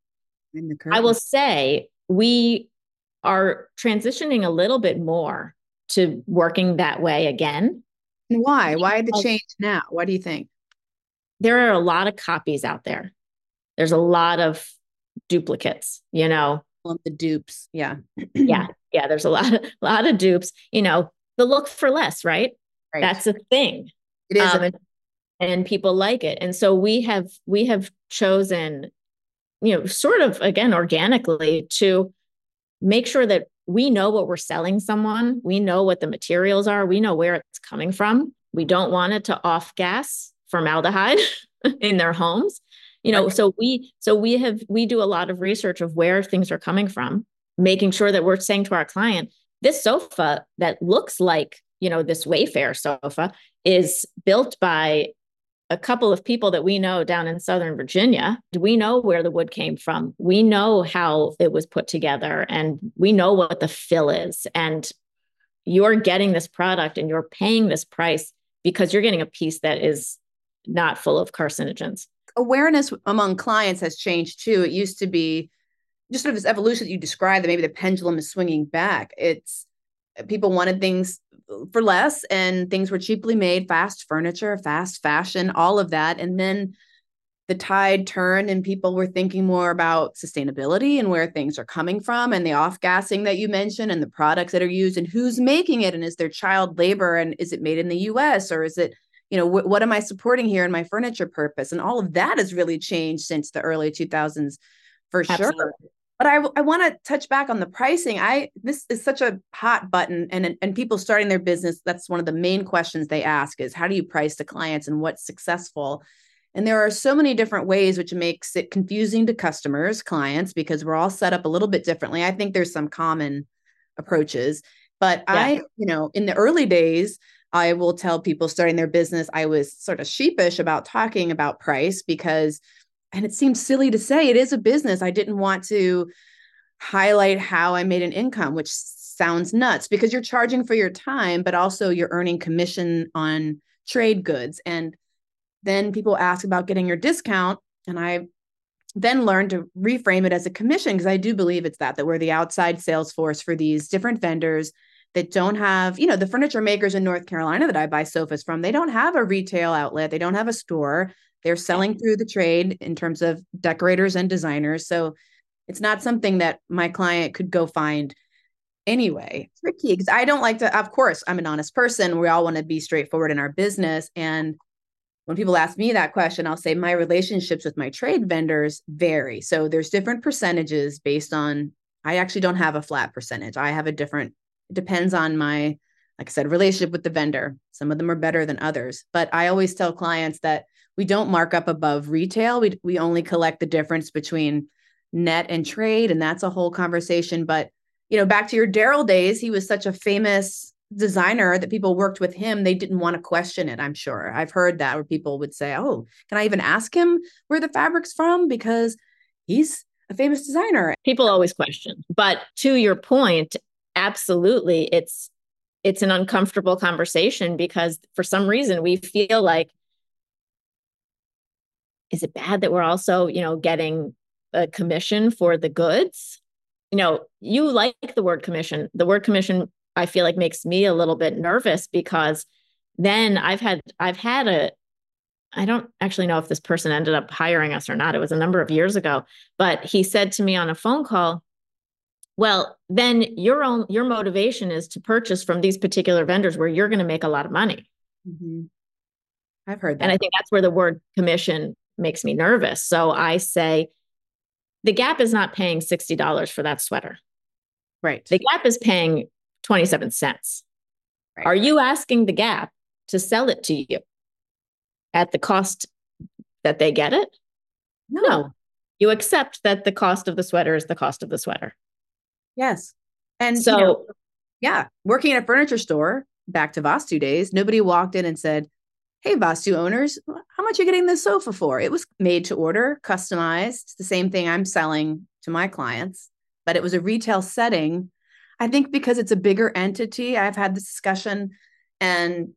In the curtain. I will say we are transitioning a little bit more to working that way again. Why? Why the change now? What do you think? There are a lot of copies out there. There's a lot of duplicates, you know. The dupes. Yeah. yeah. Yeah. There's a lot of a lot of dupes, you know, the look for less, right? right. That's a thing. It is. Um, and, and people like it. And so we have we have chosen, you know, sort of again organically to make sure that we know what we're selling someone. We know what the materials are. We know where it's coming from. We don't want it to off gas formaldehyde in their homes. You know, so we so we have we do a lot of research of where things are coming from, making sure that we're saying to our client, this sofa that looks like, you know, this Wayfair sofa is built by a couple of people that we know down in Southern Virginia. We know where the wood came from. We know how it was put together and we know what the fill is. And you're getting this product and you're paying this price because you're getting a piece that is not full of carcinogens. Awareness among clients has changed too. It used to be just sort of this evolution that you described that maybe the pendulum is swinging back. It's people wanted things for less and things were cheaply made fast furniture fast fashion all of that. And then the tide turned and people were thinking more about sustainability and where things are coming from and the off gassing that you mentioned and the products that are used and who's making it and is there child labor and is it made in the US or is it you know wh- what am I supporting here in my furniture purpose? And all of that has really changed since the early 2000s for Absolutely. sure but I, I want to touch back on the pricing. I this is such a hot button, and and people starting their business. That's one of the main questions they ask is how do you price to clients and what's successful. And there are so many different ways, which makes it confusing to customers, clients, because we're all set up a little bit differently. I think there's some common approaches, but yeah. I, you know, in the early days, I will tell people starting their business, I was sort of sheepish about talking about price because and it seems silly to say it is a business. I didn't want to highlight how I made an income, which sounds nuts because you're charging for your time, but also you're earning commission on trade goods. And then people ask about getting your discount. And I then learned to reframe it as a commission because I do believe it's that, that we're the outside sales force for these different vendors that don't have, you know, the furniture makers in North Carolina that I buy sofas from, they don't have a retail outlet, they don't have a store. They're selling through the trade in terms of decorators and designers. So it's not something that my client could go find anyway. Tricky because I don't like to, of course, I'm an honest person. We all want to be straightforward in our business. And when people ask me that question, I'll say my relationships with my trade vendors vary. So there's different percentages based on, I actually don't have a flat percentage. I have a different, it depends on my, like I said, relationship with the vendor. Some of them are better than others. But I always tell clients that we don't mark up above retail. We we only collect the difference between net and trade, and that's a whole conversation. But you know, back to your Darryl days, he was such a famous designer that people worked with him. They didn't want to question it. I'm sure I've heard that where people would say, "Oh, can I even ask him where the fabric's from?" Because he's a famous designer. People always question, but to your point, absolutely, it's it's an uncomfortable conversation because for some reason we feel like is it bad that we're also you know getting a commission for the goods? You know you like the word commission. The word commission i feel like makes me a little bit nervous because then i've had i've had a i don't actually know if this person ended up hiring us or not. It was a number of years ago. But he said to me on a phone call well then your own your motivation is to purchase from these particular vendors where you're going to make a lot of money. Mm-hmm. i've heard that and i think that's where the word commission makes me nervous. So I say, the Gap is not paying $60 for that sweater. Right. The Gap is paying 27 cents. Right. Are you asking the Gap to sell it to you at the cost that they get it? No. no. You accept that the cost of the sweater is the cost of the sweater. Yes. And so, you know, yeah, working at a furniture store back to Vastu days, nobody walked in and said, Hey, Vastu owners, how much are you getting this sofa for? It was made to order, customized. It's the same thing I'm selling to my clients, but it was a retail setting. I think because it's a bigger entity, I've had this discussion and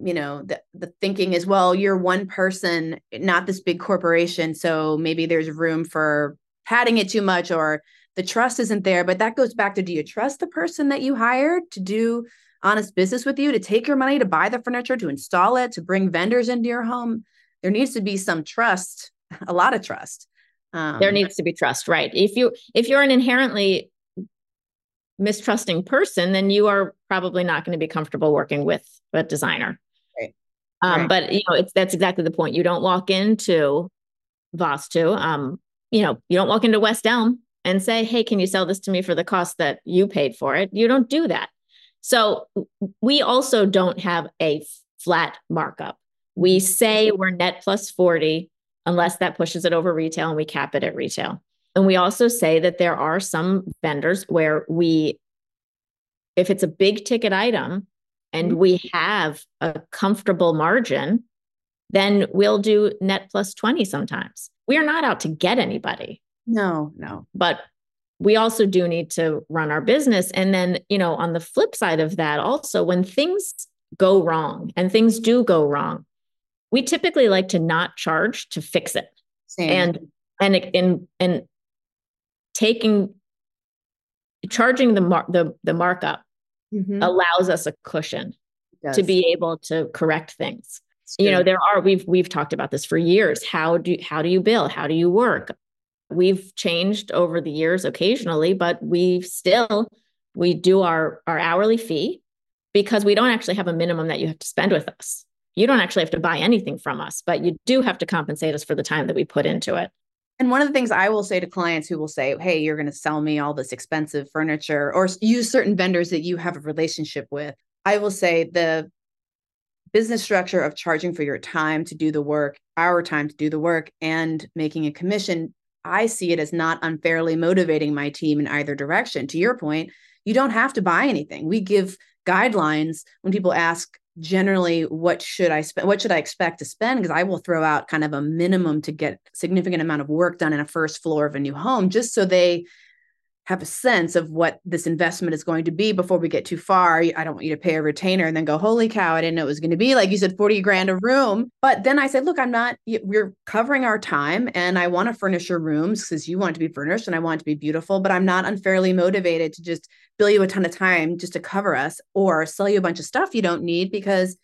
you know the, the thinking is well you're one person not this big corporation so maybe there's room for padding it too much or the trust isn't there but that goes back to do you trust the person that you hired to do honest business with you to take your money to buy the furniture, to install it, to bring vendors into your home. There needs to be some trust, a lot of trust. Um, there needs to be trust, right? If you if you're an inherently mistrusting person, then you are probably not going to be comfortable working with a designer. Right. Um, right. But you know, it's that's exactly the point. You don't walk into Vastu. Um, you know, you don't walk into West Elm and say, "Hey, can you sell this to me for the cost that you paid for it?" You don't do that. So we also don't have a flat markup. We say we're net plus 40 unless that pushes it over retail and we cap it at retail. And we also say that there are some vendors where we, if it's a big ticket item and mm-hmm. we have a comfortable margin, then we'll do net plus 20 sometimes. We are not out to get anybody. No, no. But we also do need to run our business. And then, you know, on the flip side of that, also, when things go wrong and things do go wrong, we typically like to not charge to fix it. Same. And and in and taking charging the mar- the the markup mm-hmm. allows us a cushion to be able to correct things. You know, there are we've we've talked about this for years. How do how do you bill? How do you work? We've changed over the years occasionally, but we still we do our our hourly fee because we don't actually have a minimum that you have to spend with us. You don't actually have to buy anything from us, but you do have to compensate us for the time that we put into it. And one of the things I will say to clients who will say, Hey, you're going to sell me all this expensive furniture or use certain vendors that you have a relationship with, I will say the business structure of charging for your time to do the work, our time to do the work, and making a commission I see it as not unfairly motivating my team in either direction. To your point, you don't have to buy anything. We give guidelines when people ask generally what should I spend what should I expect to spend because I will throw out kind of a minimum to get significant amount of work done in a first floor of a new home just so they have a sense of what this investment is going to be before we get too far. I don't want you to pay a retainer and then go, holy cow, I didn't know it was going to be like you said, 40 grand a room. But then I said, look, I'm not, we're covering our time and I want to furnish your rooms because you want to be furnished and I want to be beautiful, but I'm not unfairly motivated to just bill you a ton of time just to cover us or sell you a bunch of stuff you don't need because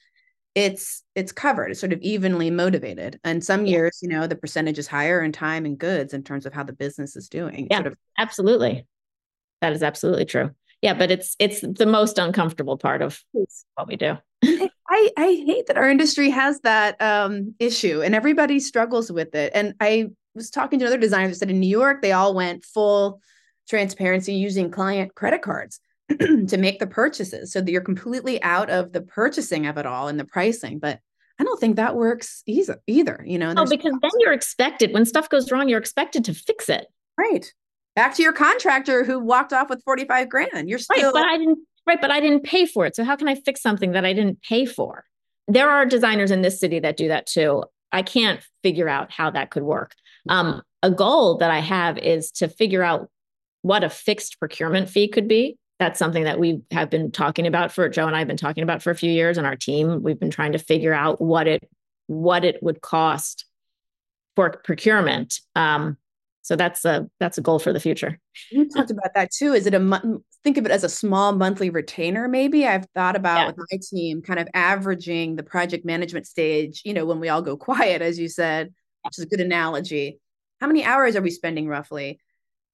it's it's covered it's sort of evenly motivated and some years you know the percentage is higher in time and goods in terms of how the business is doing yeah sort of absolutely that is absolutely true. Yeah, but it's it's the most uncomfortable part of what we do. I, I hate that our industry has that um, issue and everybody struggles with it. And I was talking to another designer that said in New York, they all went full transparency using client credit cards to make the purchases so that you're completely out of the purchasing of it all and the pricing. But I don't think that works either. Either, you know. Oh, because then you're expected when stuff goes wrong, you're expected to fix it. Right. Back to your contractor who walked off with 45 grand. You're still right, but I didn't right, but I didn't pay for it. So how can I fix something that I didn't pay for? There are designers in this city that do that too. I can't figure out how that could work. Um, a goal that I have is to figure out what a fixed procurement fee could be. That's something that we have been talking about for Joe and I have been talking about for a few years and our team. We've been trying to figure out what it what it would cost for procurement. Um, so that's a that's a goal for the future. We talked about that too. Is it a think of it as a small monthly retainer? Maybe I've thought about yeah. with my team, kind of averaging the project management stage. You know, when we all go quiet, as you said, which is a good analogy. How many hours are we spending roughly?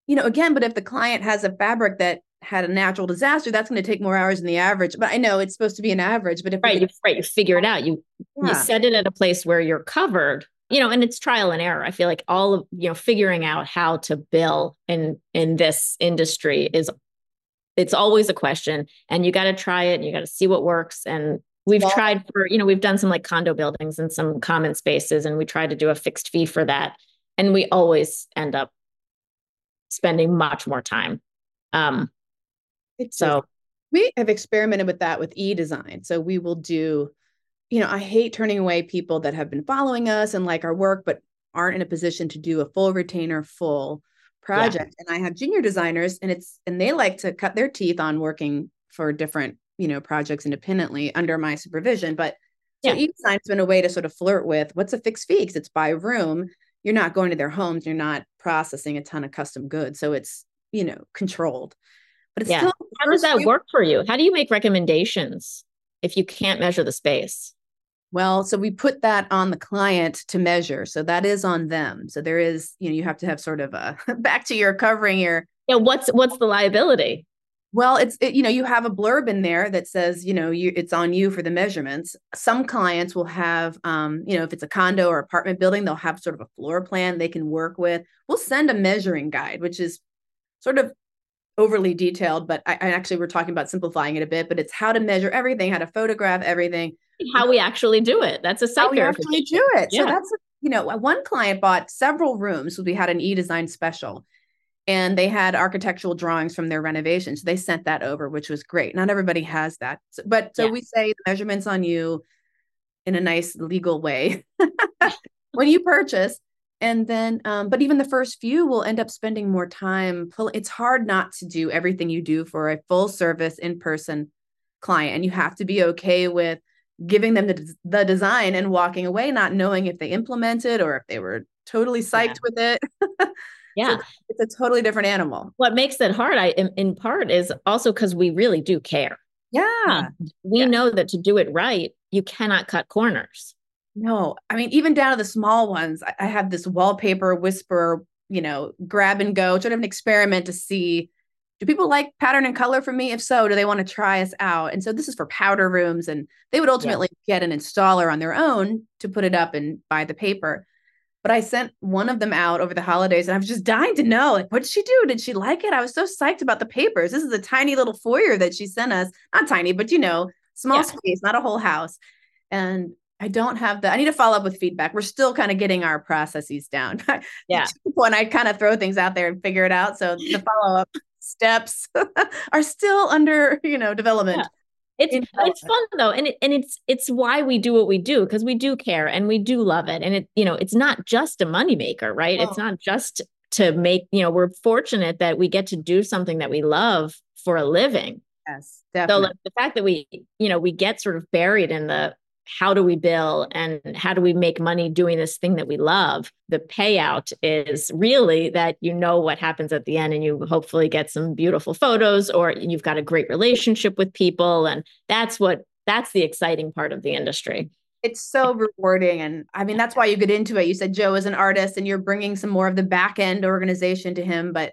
You know, again, but if the client has a fabric that had a natural disaster, that's going to take more hours than the average. But I know it's supposed to be an average. But if right, you, right, you figure it out. You yeah. you set it at a place where you're covered you know and it's trial and error i feel like all of you know figuring out how to bill in in this industry is it's always a question and you got to try it and you got to see what works and we've yeah. tried for you know we've done some like condo buildings and some common spaces and we try to do a fixed fee for that and we always end up spending much more time um it's so we have experimented with that with e-design so we will do you know, I hate turning away people that have been following us and like our work, but aren't in a position to do a full retainer, full project. Yeah. And I have junior designers and it's, and they like to cut their teeth on working for different, you know, projects independently under my supervision. But so yeah. e-design's been a way to sort of flirt with what's a fixed fee because it's by room. You're not going to their homes. You're not processing a ton of custom goods. So it's, you know, controlled. But it's yeah. still how does that work for you? How do you make recommendations if you can't measure the space? Well, so we put that on the client to measure. So that is on them. So there is, you know, you have to have sort of a back to your covering your Yeah, what's what's the liability? Well, it's it, you know, you have a blurb in there that says, you know, you it's on you for the measurements. Some clients will have um, you know, if it's a condo or apartment building, they'll have sort of a floor plan they can work with. We'll send a measuring guide, which is sort of overly detailed, but I, I actually we're talking about simplifying it a bit, but it's how to measure everything, how to photograph everything how we actually do it. That's a site how we actually do it. Yeah. So that's you know one client bought several rooms. We had an e-design special, and they had architectural drawings from their renovations. So they sent that over, which was great. Not everybody has that, so, but so yeah. we say the measurements on you in a nice legal way when you purchase. And then, um, but even the first few will end up spending more time. Pull, it's hard not to do everything you do for a full service in person client, and you have to be okay with giving them the, the design and walking away not knowing if they implemented or if they were totally psyched yeah. with it. Yeah. so it's, a totally different animal. What makes it hard i in, in part is also because we really do care. Yeah. Um, we yeah. know that to do it right you cannot cut corners. No i mean even down to the small ones i, I have this wallpaper whisper you know grab and go sort of an experiment to see do people like pattern and color from me? If so, do they want to try us out? And so this is for powder rooms, and they would ultimately yeah. get an installer on their own to put it up and buy the paper. But I sent one of them out over the holidays, and I was just dying to know, like, what did she do? Did she like it? I was so psyched about the papers. This is a tiny little foyer that she sent us. Not tiny, but you know, small yeah. space, not a whole house. And I don't have the. I need to follow up with feedback. We're still kind of getting our processes down. Yeah. When I kind of throw things out there and figure it out. So the follow up steps are still under you know development yeah. It's it's fun though, and it, and it's it's why we do what we do because we do care and we do love it, and it you know it's not just a moneymaker, right? Oh. It's not just to make you know we're fortunate that we get to do something that we love for a living. Yes, definitely. So the fact that we you know we get sort of buried in the how do we bill and how do we make money doing this thing that we love? The payout is really that you know what happens at the end and you hopefully get some beautiful photos or you've got a great relationship with people. And that's what that's the exciting part of the industry. It's so rewarding. And i mean that's why you get into it. You said joe is an artist and you're bringing some more of the back end organization to him but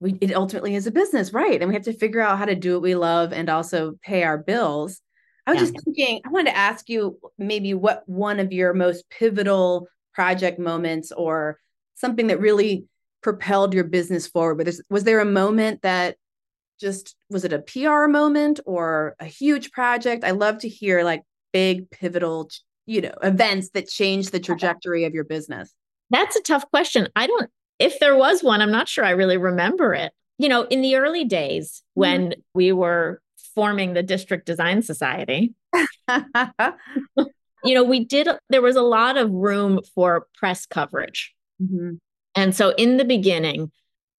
we, it ultimately is a business right? And we have to figure out how to do what we love and also pay our bills I was yeah. just thinking, I wanted to ask you maybe what one of your most pivotal project moments or something that really propelled your business forward. Was, was there a moment that just was it a PR moment or a huge project? I love to hear like big pivotal, you know, events that changed the trajectory of your business? That's a tough question. I don't, if there was one, I'm not sure I really remember it. You know, in the early days mm-hmm. when mm-hmm. we were forming the District Design Society, you know, we did, there was a lot of room for press coverage. Mm-hmm. And so in the beginning,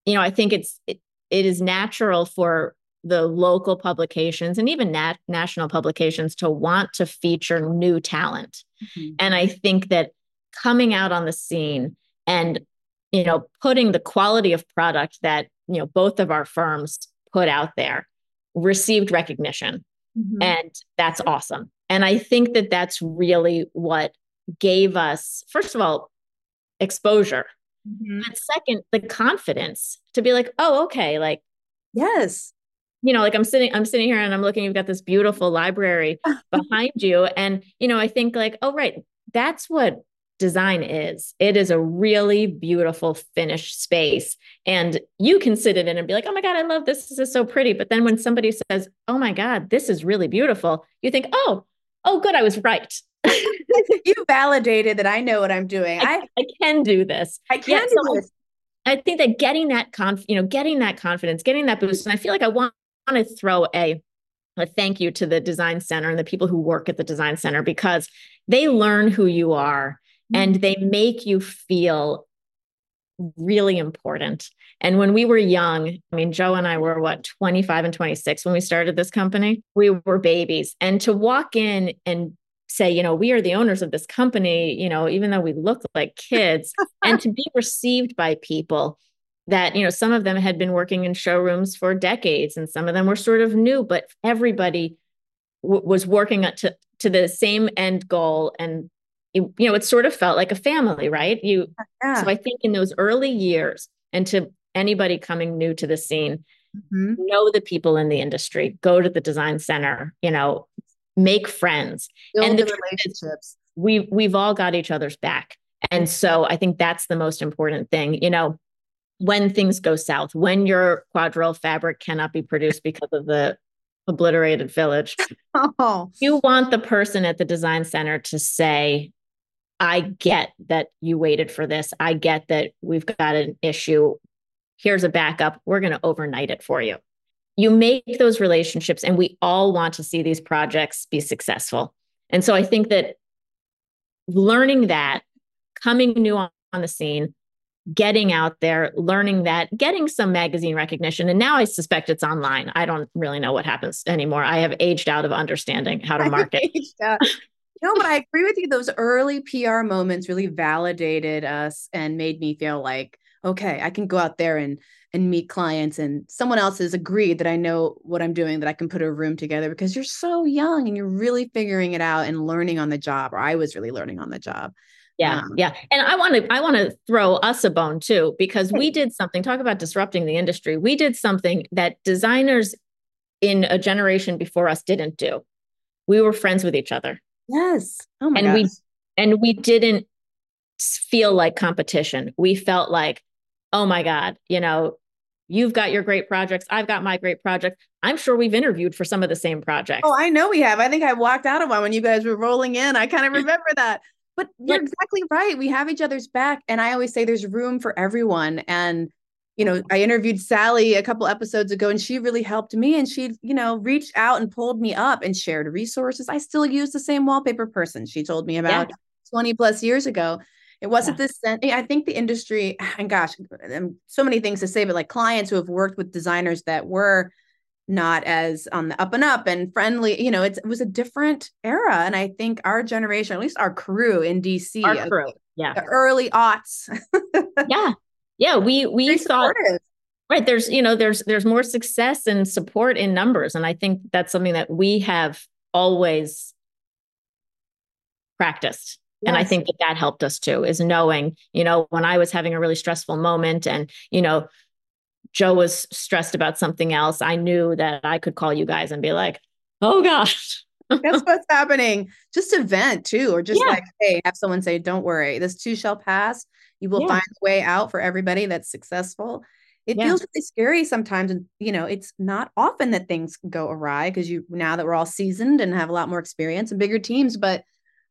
you know, I think it's, it, it is natural for the local publications and even nat- national publications to want to feature new talent. Mm-hmm. And I think that coming out on the scene and you know putting the quality of product that you know both of our firms put out there received recognition. Mm-hmm. and that's awesome. And i think that that's really what gave us first of all exposure. Mm-hmm. and second the confidence to be like oh okay like yes. you know like i'm sitting i'm sitting here and i'm looking you've got this beautiful library behind you. And you know i think like oh right that's what design is. It is a really beautiful finished space. And you can sit in it and be like, oh my God, I love this. This is so pretty. But then when somebody says, oh my God, this is really beautiful, you think, oh, oh, good, I was right. you validated that I know what I'm doing. I, I, I can do this. I can yeah, do so this. I think that getting that conf, you know, getting that confidence, getting that boost, and I feel like I want, want to throw a a thank you to the design center and the people who work at the design center because they learn who you are and mm-hmm. they make you feel really important. And when we were young, I mean, Joe and I were what, 25 and 26 when we started this company? We were babies. And to walk in and say, you know, we are the owners of this company, you know, even though we look like kids, and to be received by people that, you know, some of them had been working in showrooms for decades and some of them were sort of new, but everybody w- was working to, to the same end goal and you, you know, it sort of felt like a family, right? You, yeah. so I think in those early years, and to anybody coming new to the scene, mm-hmm. know the people in the industry, go to the design center, you know, make friends, Build and the, the relationships. We we've all got each other's back, and so I think that's the most important thing. You know, when things go south, when your quadrille fabric cannot be produced because of the obliterated village. Oh. You want the person at the design center to say, I get that you waited for this. I get that we've got an issue. Here's a backup. We're going to overnight it for you. You make those relationships, and we all want to see these projects be successful. And so I think that learning that, coming new on, on the scene, getting out there, learning that, getting some magazine recognition. And now I suspect it's online. I don't really know what happens anymore. I have aged out of understanding how to market. no, but I agree with you. Those early PR moments really validated us and made me feel like, okay, I can go out there and and meet clients and someone else has agreed that I know what I'm doing, that I can put a room together because you're so young and you're really figuring it out and learning on the job, or I was really learning on the job. Yeah, um, yeah. And I want to I want to throw us a bone too because we did something talk about disrupting the industry. We did something that designers in a generation before us didn't do. We were friends with each other. Yes. Oh my and gosh. we and we didn't feel like competition. We felt like, oh my God, you know, you've got your great projects. I've got my great project. I'm sure we've interviewed for some of the same projects. Oh, I know we have. I think I walked out of one when you guys were rolling in. I kind of remember that. But you're exactly right. We have each other's back. And I always say there's room for everyone. And you know, I interviewed Sally a couple episodes ago and she really helped me and she, you know, reached out and pulled me up and shared resources. I still use the same wallpaper person she told me about yeah. 20 plus years ago. It wasn't yeah. this. I think the industry, and gosh, um, so many things to say, but like clients who have worked with designers that were not as on the up and up and friendly, you know, it was a different era. And I think our generation, at least our crew in DC, our crew, yeah, the early aughts, yeah, yeah we we thought right there's you know there's there's more success and support in numbers and i think that's something that we have always practiced yes. and i think that that helped us too is knowing you know when i was having a really stressful moment and you know joe was stressed about something else i knew that i could call you guys and be like oh gosh that's what's happening just to vent too or just yeah. like hey have someone say don't worry this too shall pass you will yeah. find a way out for everybody that's successful. It yeah. feels really scary sometimes. And, you know, it's not often that things go awry because you, now that we're all seasoned and have a lot more experience and bigger teams, but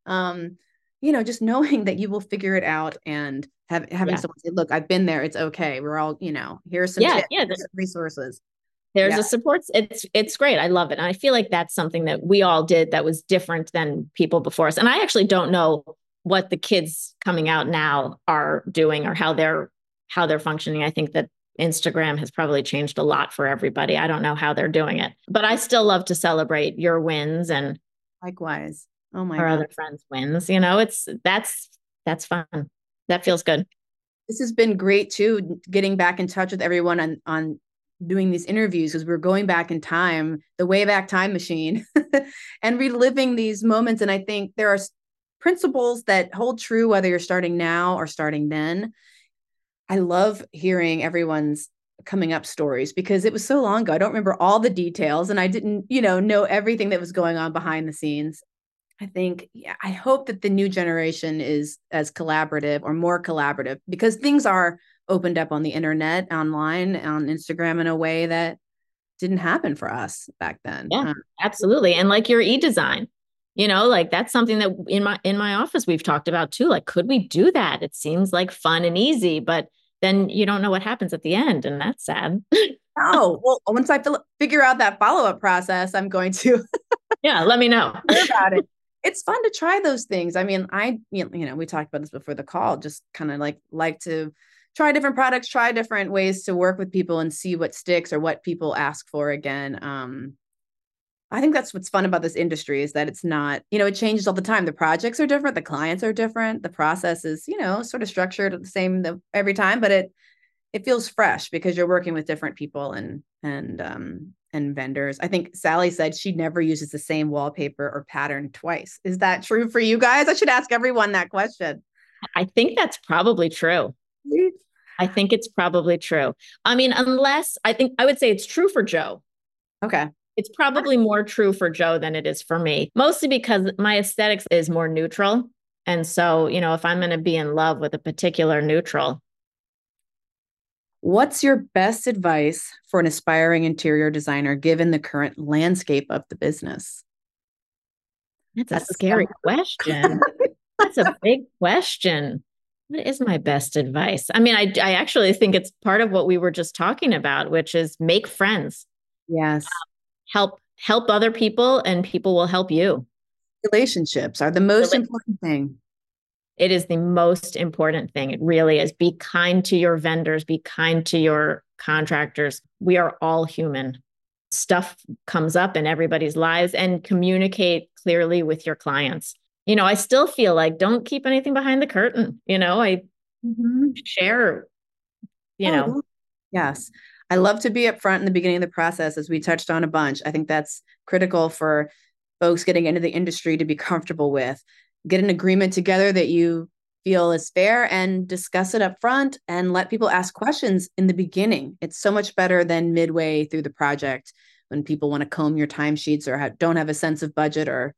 Um, you know, just knowing that you will figure it out and have, having yeah. someone say, look, I've been there. It's okay. We're all, you know, here's some, yeah, tips, yeah, some resources. There's yeah. a support. It's, it's great. I love it. And I feel like that's something that we all did that was different than people before us. And I actually don't know what the kids coming out now are doing or how they're, how they're functioning. I think that Instagram has probably changed a lot for everybody. I don't know how they're doing it, but I still love to celebrate your wins and likewise. Oh my our God. other friends wins. You know, it's that's that's fun. That feels good. This has been great too, getting back in touch with everyone on on doing these interviews because we're going back in time, the way back Time Machine, and reliving these moments. And I think there are principles that hold true whether you're starting now or starting then. I love hearing everyone's coming up stories because it was so long ago. I don't remember all the details and I didn't, you know, know everything that was going on behind the scenes. I think yeah, I hope that the new generation is as collaborative or more collaborative because things are opened up on the internet, online, on Instagram in a way that didn't happen for us back then. Yeah, um, absolutely. And like your e-design, you know like that's something that in my in my office we've talked about too like could we do that? It seems like fun and easy but then you don't know what happens at the end and that's sad. Oh well once i figure out that follow-up process i'm going to yeah let me know. about it. It's fun to try those things. I mean i you know we talked about this before the call just kind of like like to try different products try different ways to work with people and see what sticks or what people ask for again um I think that's what's fun about this industry is that it's not, you know, it changes all the time. The projects are different, the clients are different, the process is, you know, sort of structured the same every time, but it it feels fresh because you're working with different people and and um and vendors. I think Sally said she never uses the same wallpaper or pattern twice. Is that true for you guys? I should ask everyone that question. I think that's probably true. I think it's probably true. I mean, unless I think I would say it's true for Joe. Okay. It's probably more true for Joe than it is for me, mostly because my aesthetics is more neutral. And so, you know, if I'm going to be in love with a particular neutral. What's your best advice for an aspiring interior designer given the current landscape of the business? That's, That's a scary question. That's a big question. What is my best advice? I mean, I, I actually think it's part of what we were just talking about, which is make friends. Yes. Help help other people and people will help you. Relationships are the most important thing. it is the most important thing. It really is. Be kind to your vendors. Be kind to your contractors. We are all human. Stuff comes up in everybody's lives and communicate clearly with your clients. You know i still feel like don't keep anything behind the curtain you know? I mm-hmm. share you oh, know? yes I love to be upfront in the beginning of the process, as we touched on a bunch. I think that's critical for folks getting into the industry to be comfortable with. Get an agreement together that you feel is fair and discuss it up front and let people ask questions in the beginning. It's so much better than midway through the project when people want to comb your timesheets or have, don't have a sense of budget or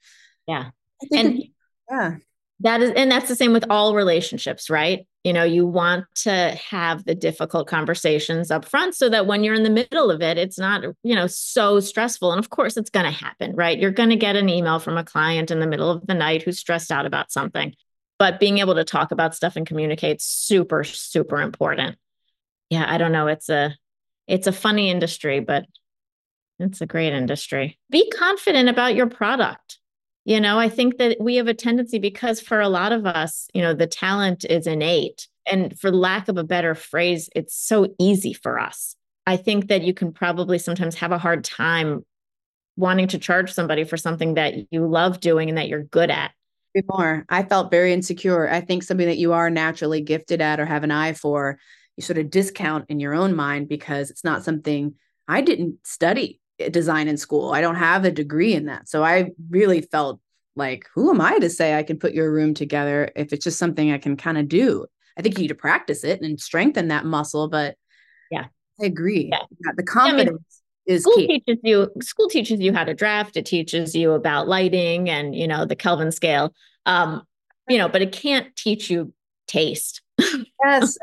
yeah. And yeah. That is and that's the same with all relationships, right? You know you want to have the difficult conversations up front so that when you're in the middle of it it's not you know so stressful. And of course it's going to happen right? You're going to get an email from a client in the middle of the night who's stressed out about something. But being able to talk about stuff and communicate super super important. Yeah i don't know. It's a it's a funny industry but it's a great industry. Be confident about your product you know, I think that we have a tendency because for a lot of us, you know, the talent is innate. And for lack of a better phrase, it's so easy for us. I think that you can probably sometimes have a hard time wanting to charge somebody for something that you love doing and that you're good at. More. I felt very insecure. I think something that you are naturally gifted at or have an eye for, you sort of discount in your own mind because it's not something I didn't study design in school. I don't have a degree in that. So I really felt like, who am I to say I can put your room together if it's just something I can kind of do? I think you need to practice it and strengthen that muscle. But yeah, I agree. Yeah. yeah the confidence. Yeah, I mean, is school key. teaches you school teaches you how to draft it teaches you about lighting and you know the kelvin scale um you know but it can't teach you taste yes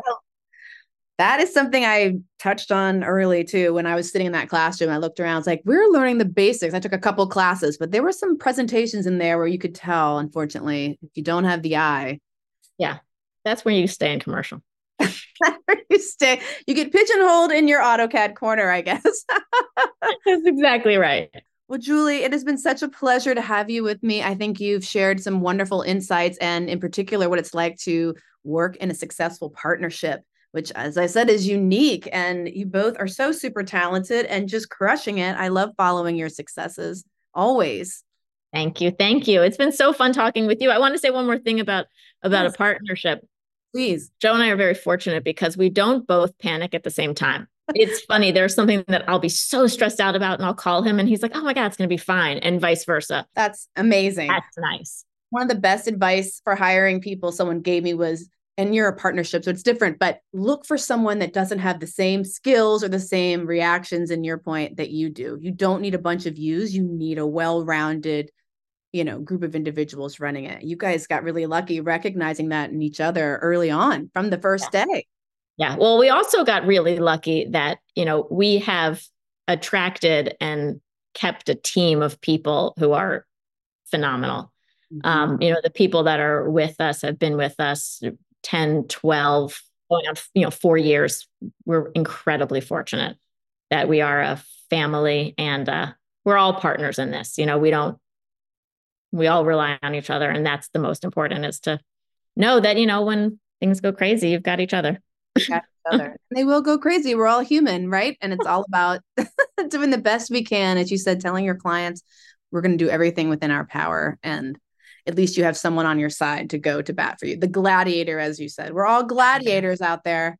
That is something I touched on early too. When I was sitting in that classroom, I looked around. It's like we are learning the basics. I took a couple classes, but there were some presentations in there where you could tell. Unfortunately, if you don't have the eye, yeah, that's where you stay in commercial. you stay. You get pigeonholed in your AutoCAD corner, I guess. that's exactly right. Well, Julie, it has been such a pleasure to have you with me. I think you've shared some wonderful insights, and in particular, what it's like to work in a successful partnership which, as I said, is unique. And you both are so super talented and just crushing it. I love following your successes always. Thank you. Thank you. It's been so fun talking with you. I want to say one more thing about about yes. a partnership. Please. Joe and I are very fortunate because we don't both panic at the same time. It's funny. There's something that I'll be so stressed out about, and I'll call him, and he's like, "Oh my god, it's going to be fine," and vice versa. That's amazing. That's nice. One of the best advice for hiring people someone gave me was and you're a partnership so it's different but look for someone that doesn't have the same skills or the same reactions in your point that you do you don't need a bunch of yous you need a well-rounded you know group of individuals running it you guys got really lucky recognizing that in each other early on from the first yeah. day yeah well we also got really lucky that you know we have attracted and kept a team of people who are phenomenal mm-hmm. um, you know the people that are with us have been with us 10, 12, going on, you know, four years. We're incredibly fortunate that we are a family and uh, we're all partners in this. You know, we don't, we all rely on each other. And that's the most important is to know that, you know, when things go crazy, you've got each other. got each other. they will go crazy. We're all human, right? And it's all about doing the best we can. As you said, telling your clients, we're going to do everything within our power. And at least you have someone on your side to go to bat for you. The gladiator, as you said, we're all gladiators out there.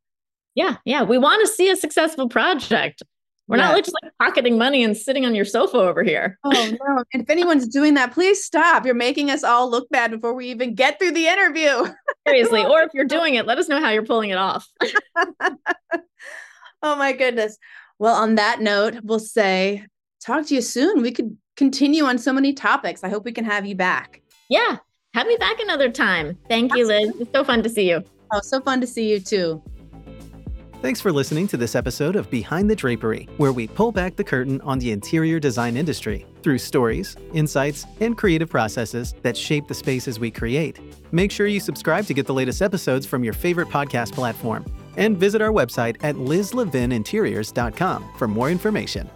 Yeah, yeah. We want to see a successful project. We're yeah. not just like pocketing money and sitting on your sofa over here. Oh no! If anyone's doing that, please stop. You're making us all look bad before we even get through the interview. Seriously, or if you're doing it, let us know how you're pulling it off. oh my goodness. Well, on that note, we'll say talk to you soon. We could continue on so many topics. I hope we can have you back. Yeah. Have me back another time. Thank you, Liz. It's so fun to see you. Oh, so fun to see you too. Thanks for listening to this episode of Behind the Drapery, where we pull back the curtain on the interior design industry through stories, insights, and creative processes that shape the spaces we create. Make sure you subscribe to get the latest episodes from your favorite podcast platform and visit our website at lizlevininteriors.com for more information.